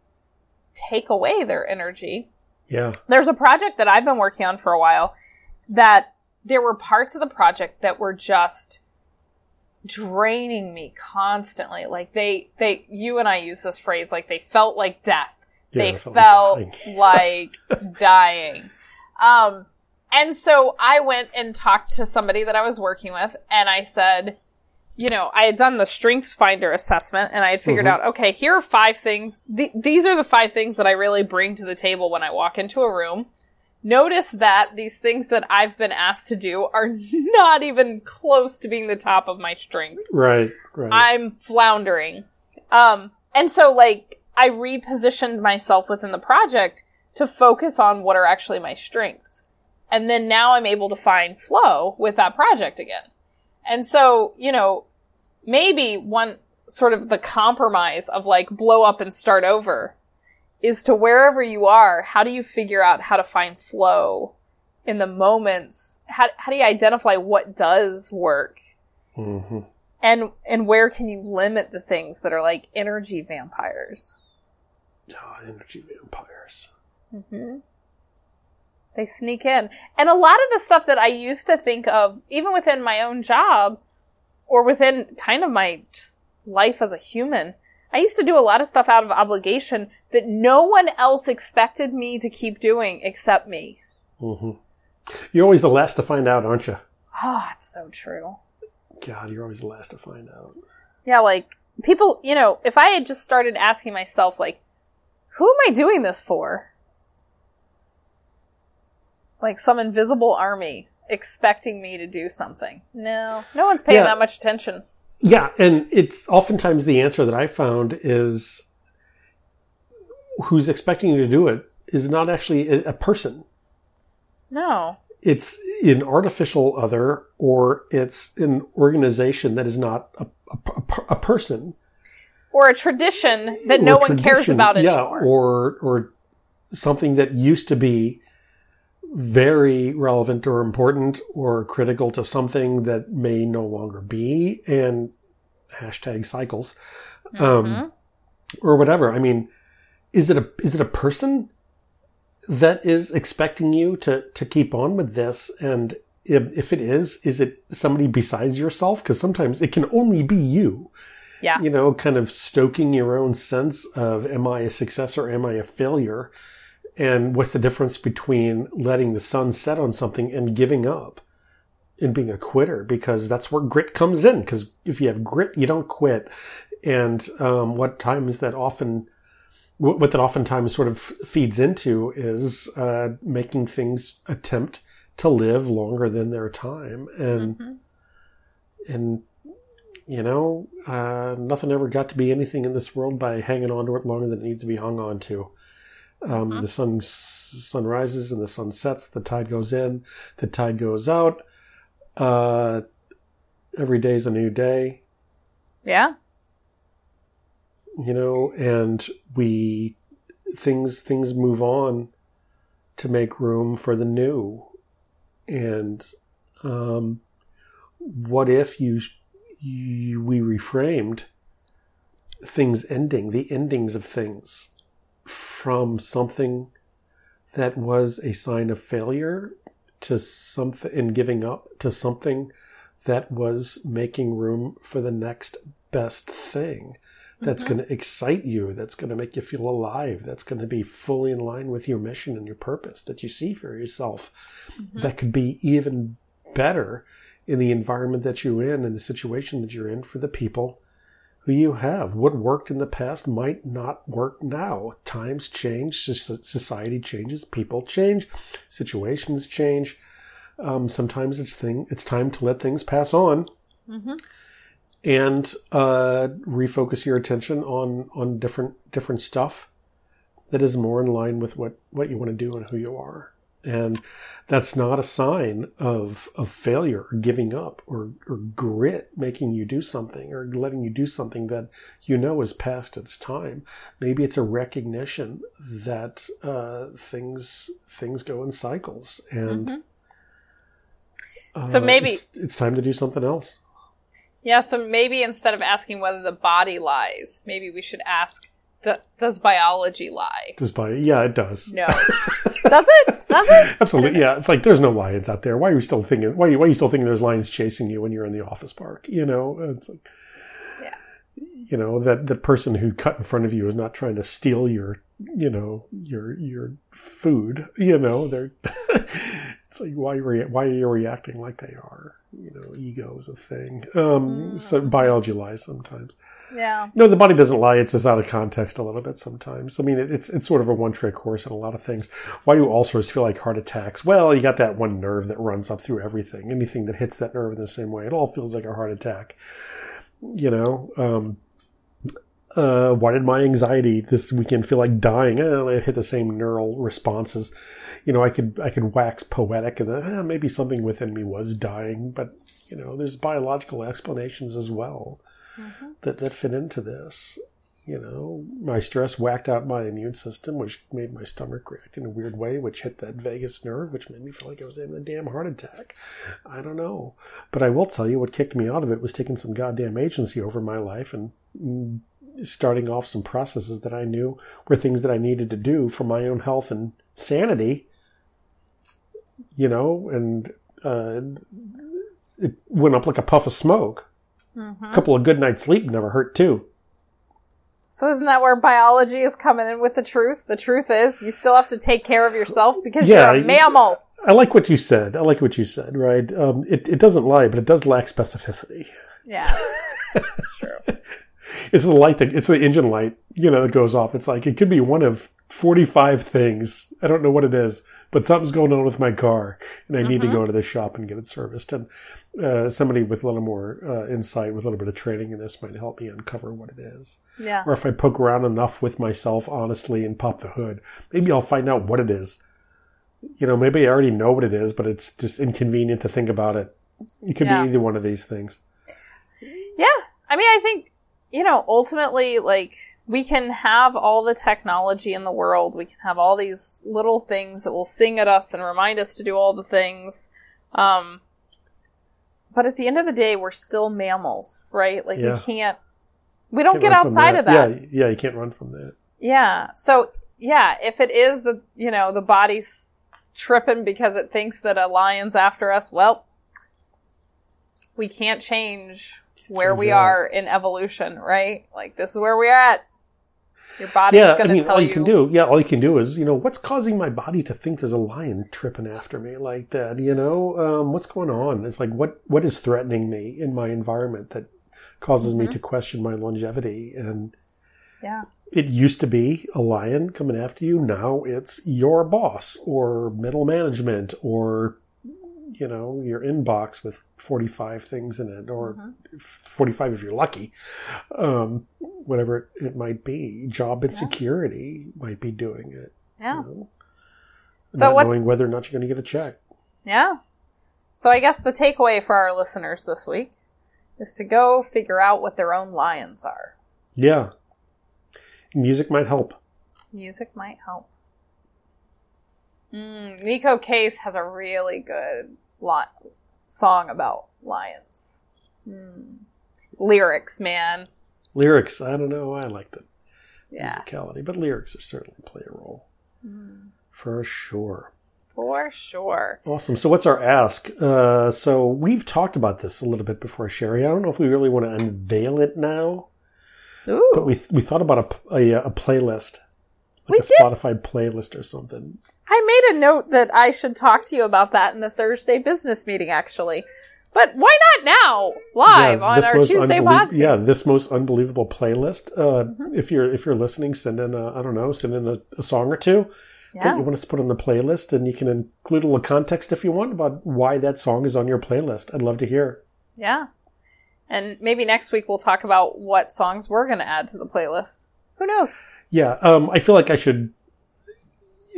take away their energy. Yeah. There's a project that I've been working on for a while that there were parts of the project that were just draining me constantly. Like they, they, you and I use this phrase, like they felt like death. Yeah, they felt like dying. Um, and so I went and talked to somebody that I was working with and I said, you know, I had done the strengths finder assessment and I had figured mm-hmm. out, okay, here are five things. Th- these are the five things that I really bring to the table when I walk into a room. Notice that these things that I've been asked to do are not even close to being the top of my strengths. Right, right. I'm floundering. Um, and so like I repositioned myself within the project to focus on what are actually my strengths. And then now I'm able to find flow with that project again. And so, you know, maybe one sort of the compromise of like blow up and start over is to wherever you are, how do you figure out how to find flow in the moments? How, how do you identify what does work? Mm-hmm. And, and where can you limit the things that are like energy vampires? Oh, energy vampires. Mm-hmm. They sneak in. And a lot of the stuff that I used to think of, even within my own job, or within kind of my life as a human, I used to do a lot of stuff out of obligation that no one else expected me to keep doing except me. Mm-hmm. You're always the last to find out, aren't you? Oh, it's so true. God, you're always the last to find out. Yeah, like people, you know, if I had just started asking myself, like, who am I doing this for? Like some invisible army expecting me to do something. No, no one's paying yeah. that much attention. Yeah, and it's oftentimes the answer that I found is who's expecting you to do it is not actually a, person. No. It's an artificial other or it's an organization that is not a, a, a person. Or a tradition that or no one cares about yeah, anymore. Or, or something that used to be very relevant or important or critical to something that may no longer be and hashtag cycles um, or whatever. I mean is it a is it a person that is expecting you to to keep on with this? And if, if it is is it somebody besides yourself? Because sometimes it can only be you. Yeah. you know kind of stoking your own sense of am i a success or am i a failure and what's the difference between letting the sun set on something and giving up and being a quitter? Because that's where grit comes in. Because if you have grit you don't quit. And um, what times that often what that oftentimes sort of feeds into is uh, making things attempt to live longer than their time. And Mhm. and you know uh, nothing ever got to be anything in this world by hanging on to it longer than it needs to be hung on to um, Mhm. the sun sun rises and the sun sets the tide goes in the tide goes out uh, every day's a new day Yeah. you know and we things things move on to make room for the new and um what if you, you we reframed things ending the endings of things from something that was a sign of failure to something and giving up to something that was making room for the next best thing that's Mhm. going to excite you, that's going to make you feel alive, that's going to be fully in line with your mission and your purpose that you see for yourself, Mhm. that could be even better in the environment that you're in and the situation that you're in for the people who you have. What worked in the past might not work now. Times change, society changes, people change, situations change. Um, sometimes it's thing it's time to let things pass on Mhm. and uh, refocus your attention on on different different stuff that is more in line with what what you want to do and who you are and that's not a sign of of failure or giving up or or grit making you do something or letting you do something that you know is past its time maybe it's a recognition that uh, things things go in cycles and Mhm. So uh, maybe- it's, it's time to do something else Yeah, so maybe instead of asking whether the body lies, maybe we should ask, does biology lie? Just by yeah, it does. No. does it? Does it? Absolutely, yeah. It's like there's no lions out there. Why are you still thinking? Why are you, why are you still thinking there's lions chasing you when you're in the office park? You know, it's like, Yeah. you know that the person who cut in front of you is not trying to steal your, you know, your your food. You know, they're. it's like why are you, why are you reacting like they are? You know, ego is a thing. Um, So biology lies sometimes. Yeah. No, the body doesn't lie. It's just out of context a little bit sometimes. I mean, it, it's it's sort of a one trick horse in a lot of things. Why do ulcers feel like heart attacks? Well, you got that one nerve that runs up through everything. Anything that hits that nerve in the same way, it all feels like a heart attack. You know, um, uh, why did my anxiety this weekend feel like dying? Eh, it hit the same neural responses. You know, I could I could wax poetic and eh, maybe something within me was dying, but you know, there's biological explanations as well that, that fit into this. You know, my stress whacked out my immune system, which made my stomach react in a weird way, which hit that vagus nerve, which made me feel like I was having a damn heart attack. I don't know. But I will tell you what kicked me out of it was taking some goddamn agency over my life and mm, starting off some processes that I knew were things that I needed to do for my own health and sanity. You know, and uh, it went up like a puff of smoke. A couple of good nights sleep never hurt too. So isn't that where biology is coming in with the truth? The truth is you still have to take care of yourself because Yeah, you're a mammal. I like what you said. I like what you said, right? Um, it, it doesn't lie, but it does lack specificity. Yeah. That's true. It's the light that, it's the engine light, you know, that goes off. It's like, it could be one of 45 things. I don't know what it is, but something's going on with my car and I need to go to the shop and get it serviced. And, uh, somebody with a little more, uh, insight, with a little bit of training in this might help me uncover what it is. Yeah. Or if I poke around enough with myself honestly and pop the hood, maybe I'll find out what it is. You know, maybe I already know what it is, but it's just inconvenient to think about it. It could Yeah. be either one of these things. Yeah. I mean, I think, you know, ultimately, like, we can have all the technology in the world. We can have all these little things that will sing at us and remind us to do all the things. Um, but at the end of the day, we're still mammals, right? Like Yeah. we can't, we don't Can't get outside of that. Yeah, yeah, you can't run from that. Yeah. So yeah, if it is the you know the body's tripping because it thinks that a lion's after us, well, we can't change where change we that. are in evolution, right? Like this is where we're at. Your body's Yeah, I going to mean, tell all you. you can do, yeah, all you can do is, you know, what's causing my body to think there's a lion tripping after me like that? You know, um, what's going on? It's like what what is threatening me in my environment that causes Mm-hmm. me to question my longevity? And Yeah. it used to be a lion coming after you. Now it's your boss or middle management or you know your inbox with 45 things in it or Mm-hmm. 45 if you're lucky um, whatever it, might be job insecurity might be doing it Yeah. you know? So not what's knowing whether or not you're going to get a check Yeah. So I guess the takeaway for our listeners this week is to go figure out what their own lions are. yeah music might help Music might help. Mm, Neko Case has a really good lot song about lions. Mm. Lyrics, man. lyrics i don't know i like the Yeah, musicality but lyrics are certainly play a role Mm. for sure for sure. Awesome. So, what's our ask? Uh, so, we've talked about this a little bit before, Sherry. I don't know if we really want to unveil it now, Ooh, but we we thought about a, a, a playlist, like We a did. Spotify playlist or something. I made a note that I should talk to you about that in the Thursday business meeting, actually. But why not now, live on our Tuesday unbelie- podcast? Yeah, this most unbelievable playlist. Uh, Mm-hmm. If you're if you're listening, send in a, I don't know, send in a, a song or two that you want us to put on the playlist, and you can include a little context if you want about why that song is on your playlist. I'd love to hear. Yeah. And maybe next week we'll talk about what songs we're going to add to the playlist. Who knows? Yeah, um, I feel like I should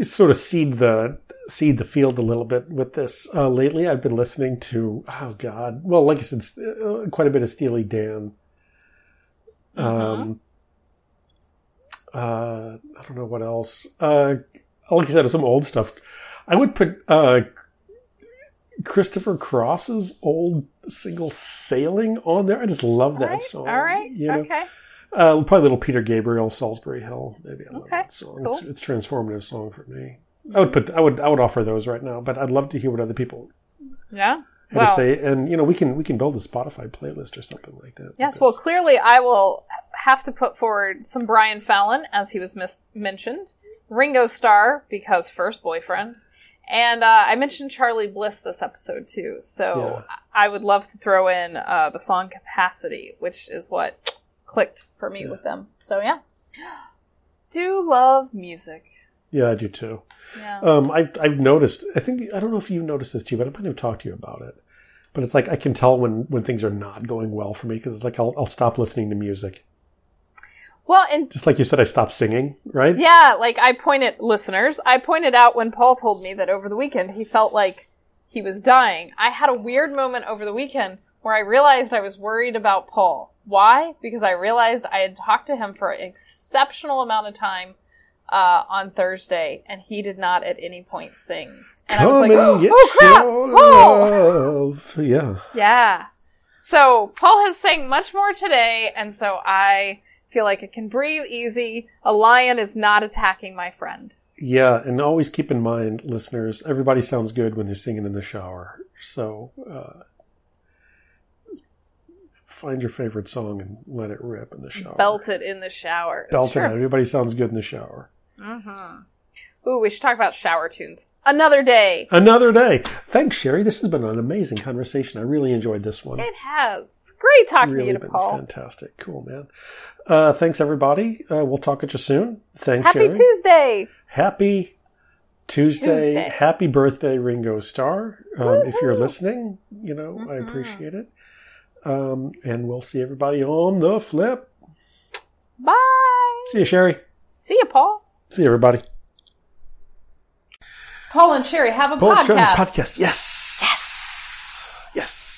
sort of seed the seed the field a little bit with this. Uh, lately, I've been listening to oh god, well, like I said, uh, quite a bit of Steely Dan. Um, uh, I don't know what else. Uh, like I said, some old stuff. I would put uh, Christopher Cross's old single "Sailing" on there. I just love that right. song. All right. you know? Okay. Uh, probably little Peter Gabriel, Solsbury Hill. Maybe I love Okay, that song. It's, cool. it's a transformative song for me. I would put, I would, I would offer those right now, but I'd love to hear what other people Yeah. had Well, to say. And you know, we can we can build a Spotify playlist or something like that. yes. because- Well, clearly I will have to put forward some Brian Fallon, as he was mis- mentioned, Ringo Starr, because first boyfriend. And uh, I mentioned Charly Bliss this episode too, so I would love to throw in uh, the song "Capacity," which is what clicked for me with them. So yeah, do love music. yeah, I do too. Yeah. Um, I've I've noticed. I think I don't know if you've noticed this too, but I might have talked to you about it. But it's like I can tell when when things are not going well for me because it's like I'll I'll stop listening to music. Well, and Just like you said, I stopped singing. Right? Yeah, like I pointed, listeners, I pointed out when Paul told me that over the weekend he felt like he was dying. I had a weird moment over the weekend where I realized I was worried about Paul. Why? Because I realized I had talked to him for an exceptional amount of time uh, on Thursday, and he did not at any point sing. And I was like, Come get oh crap, Paul! love. Yeah. Yeah. So Paul has sang much more today, and so I feel like I can breathe easy. A lion is not attacking my friend. Yeah, and always keep in mind, listeners, everybody sounds good when they're singing in the shower. So uh, find your favorite song and let it rip in the shower. Belt it in the shower. Belt it out. Everybody sounds good in the shower. Hmm. Ooh, we should talk about shower tunes. Another day. Another day. Thanks, Sherry. This has been an amazing conversation. I really enjoyed this one. It has. Great talking really to you, been Paul. fantastic. Cool, man. Uh, thanks, everybody. Uh, we'll talk at you soon. Thanks, Happy Sherry. Tuesday. Happy Tuesday. Tuesday. Happy birthday, Ringo Starr. Um, if you're listening, you know, I appreciate it. Um, and we'll see everybody on the flip. Bye. See you, Sherry. See you, Paul. See you, everybody. Paul and Sherry have a Paul, podcast. podcast. Yes. Yes. Yes.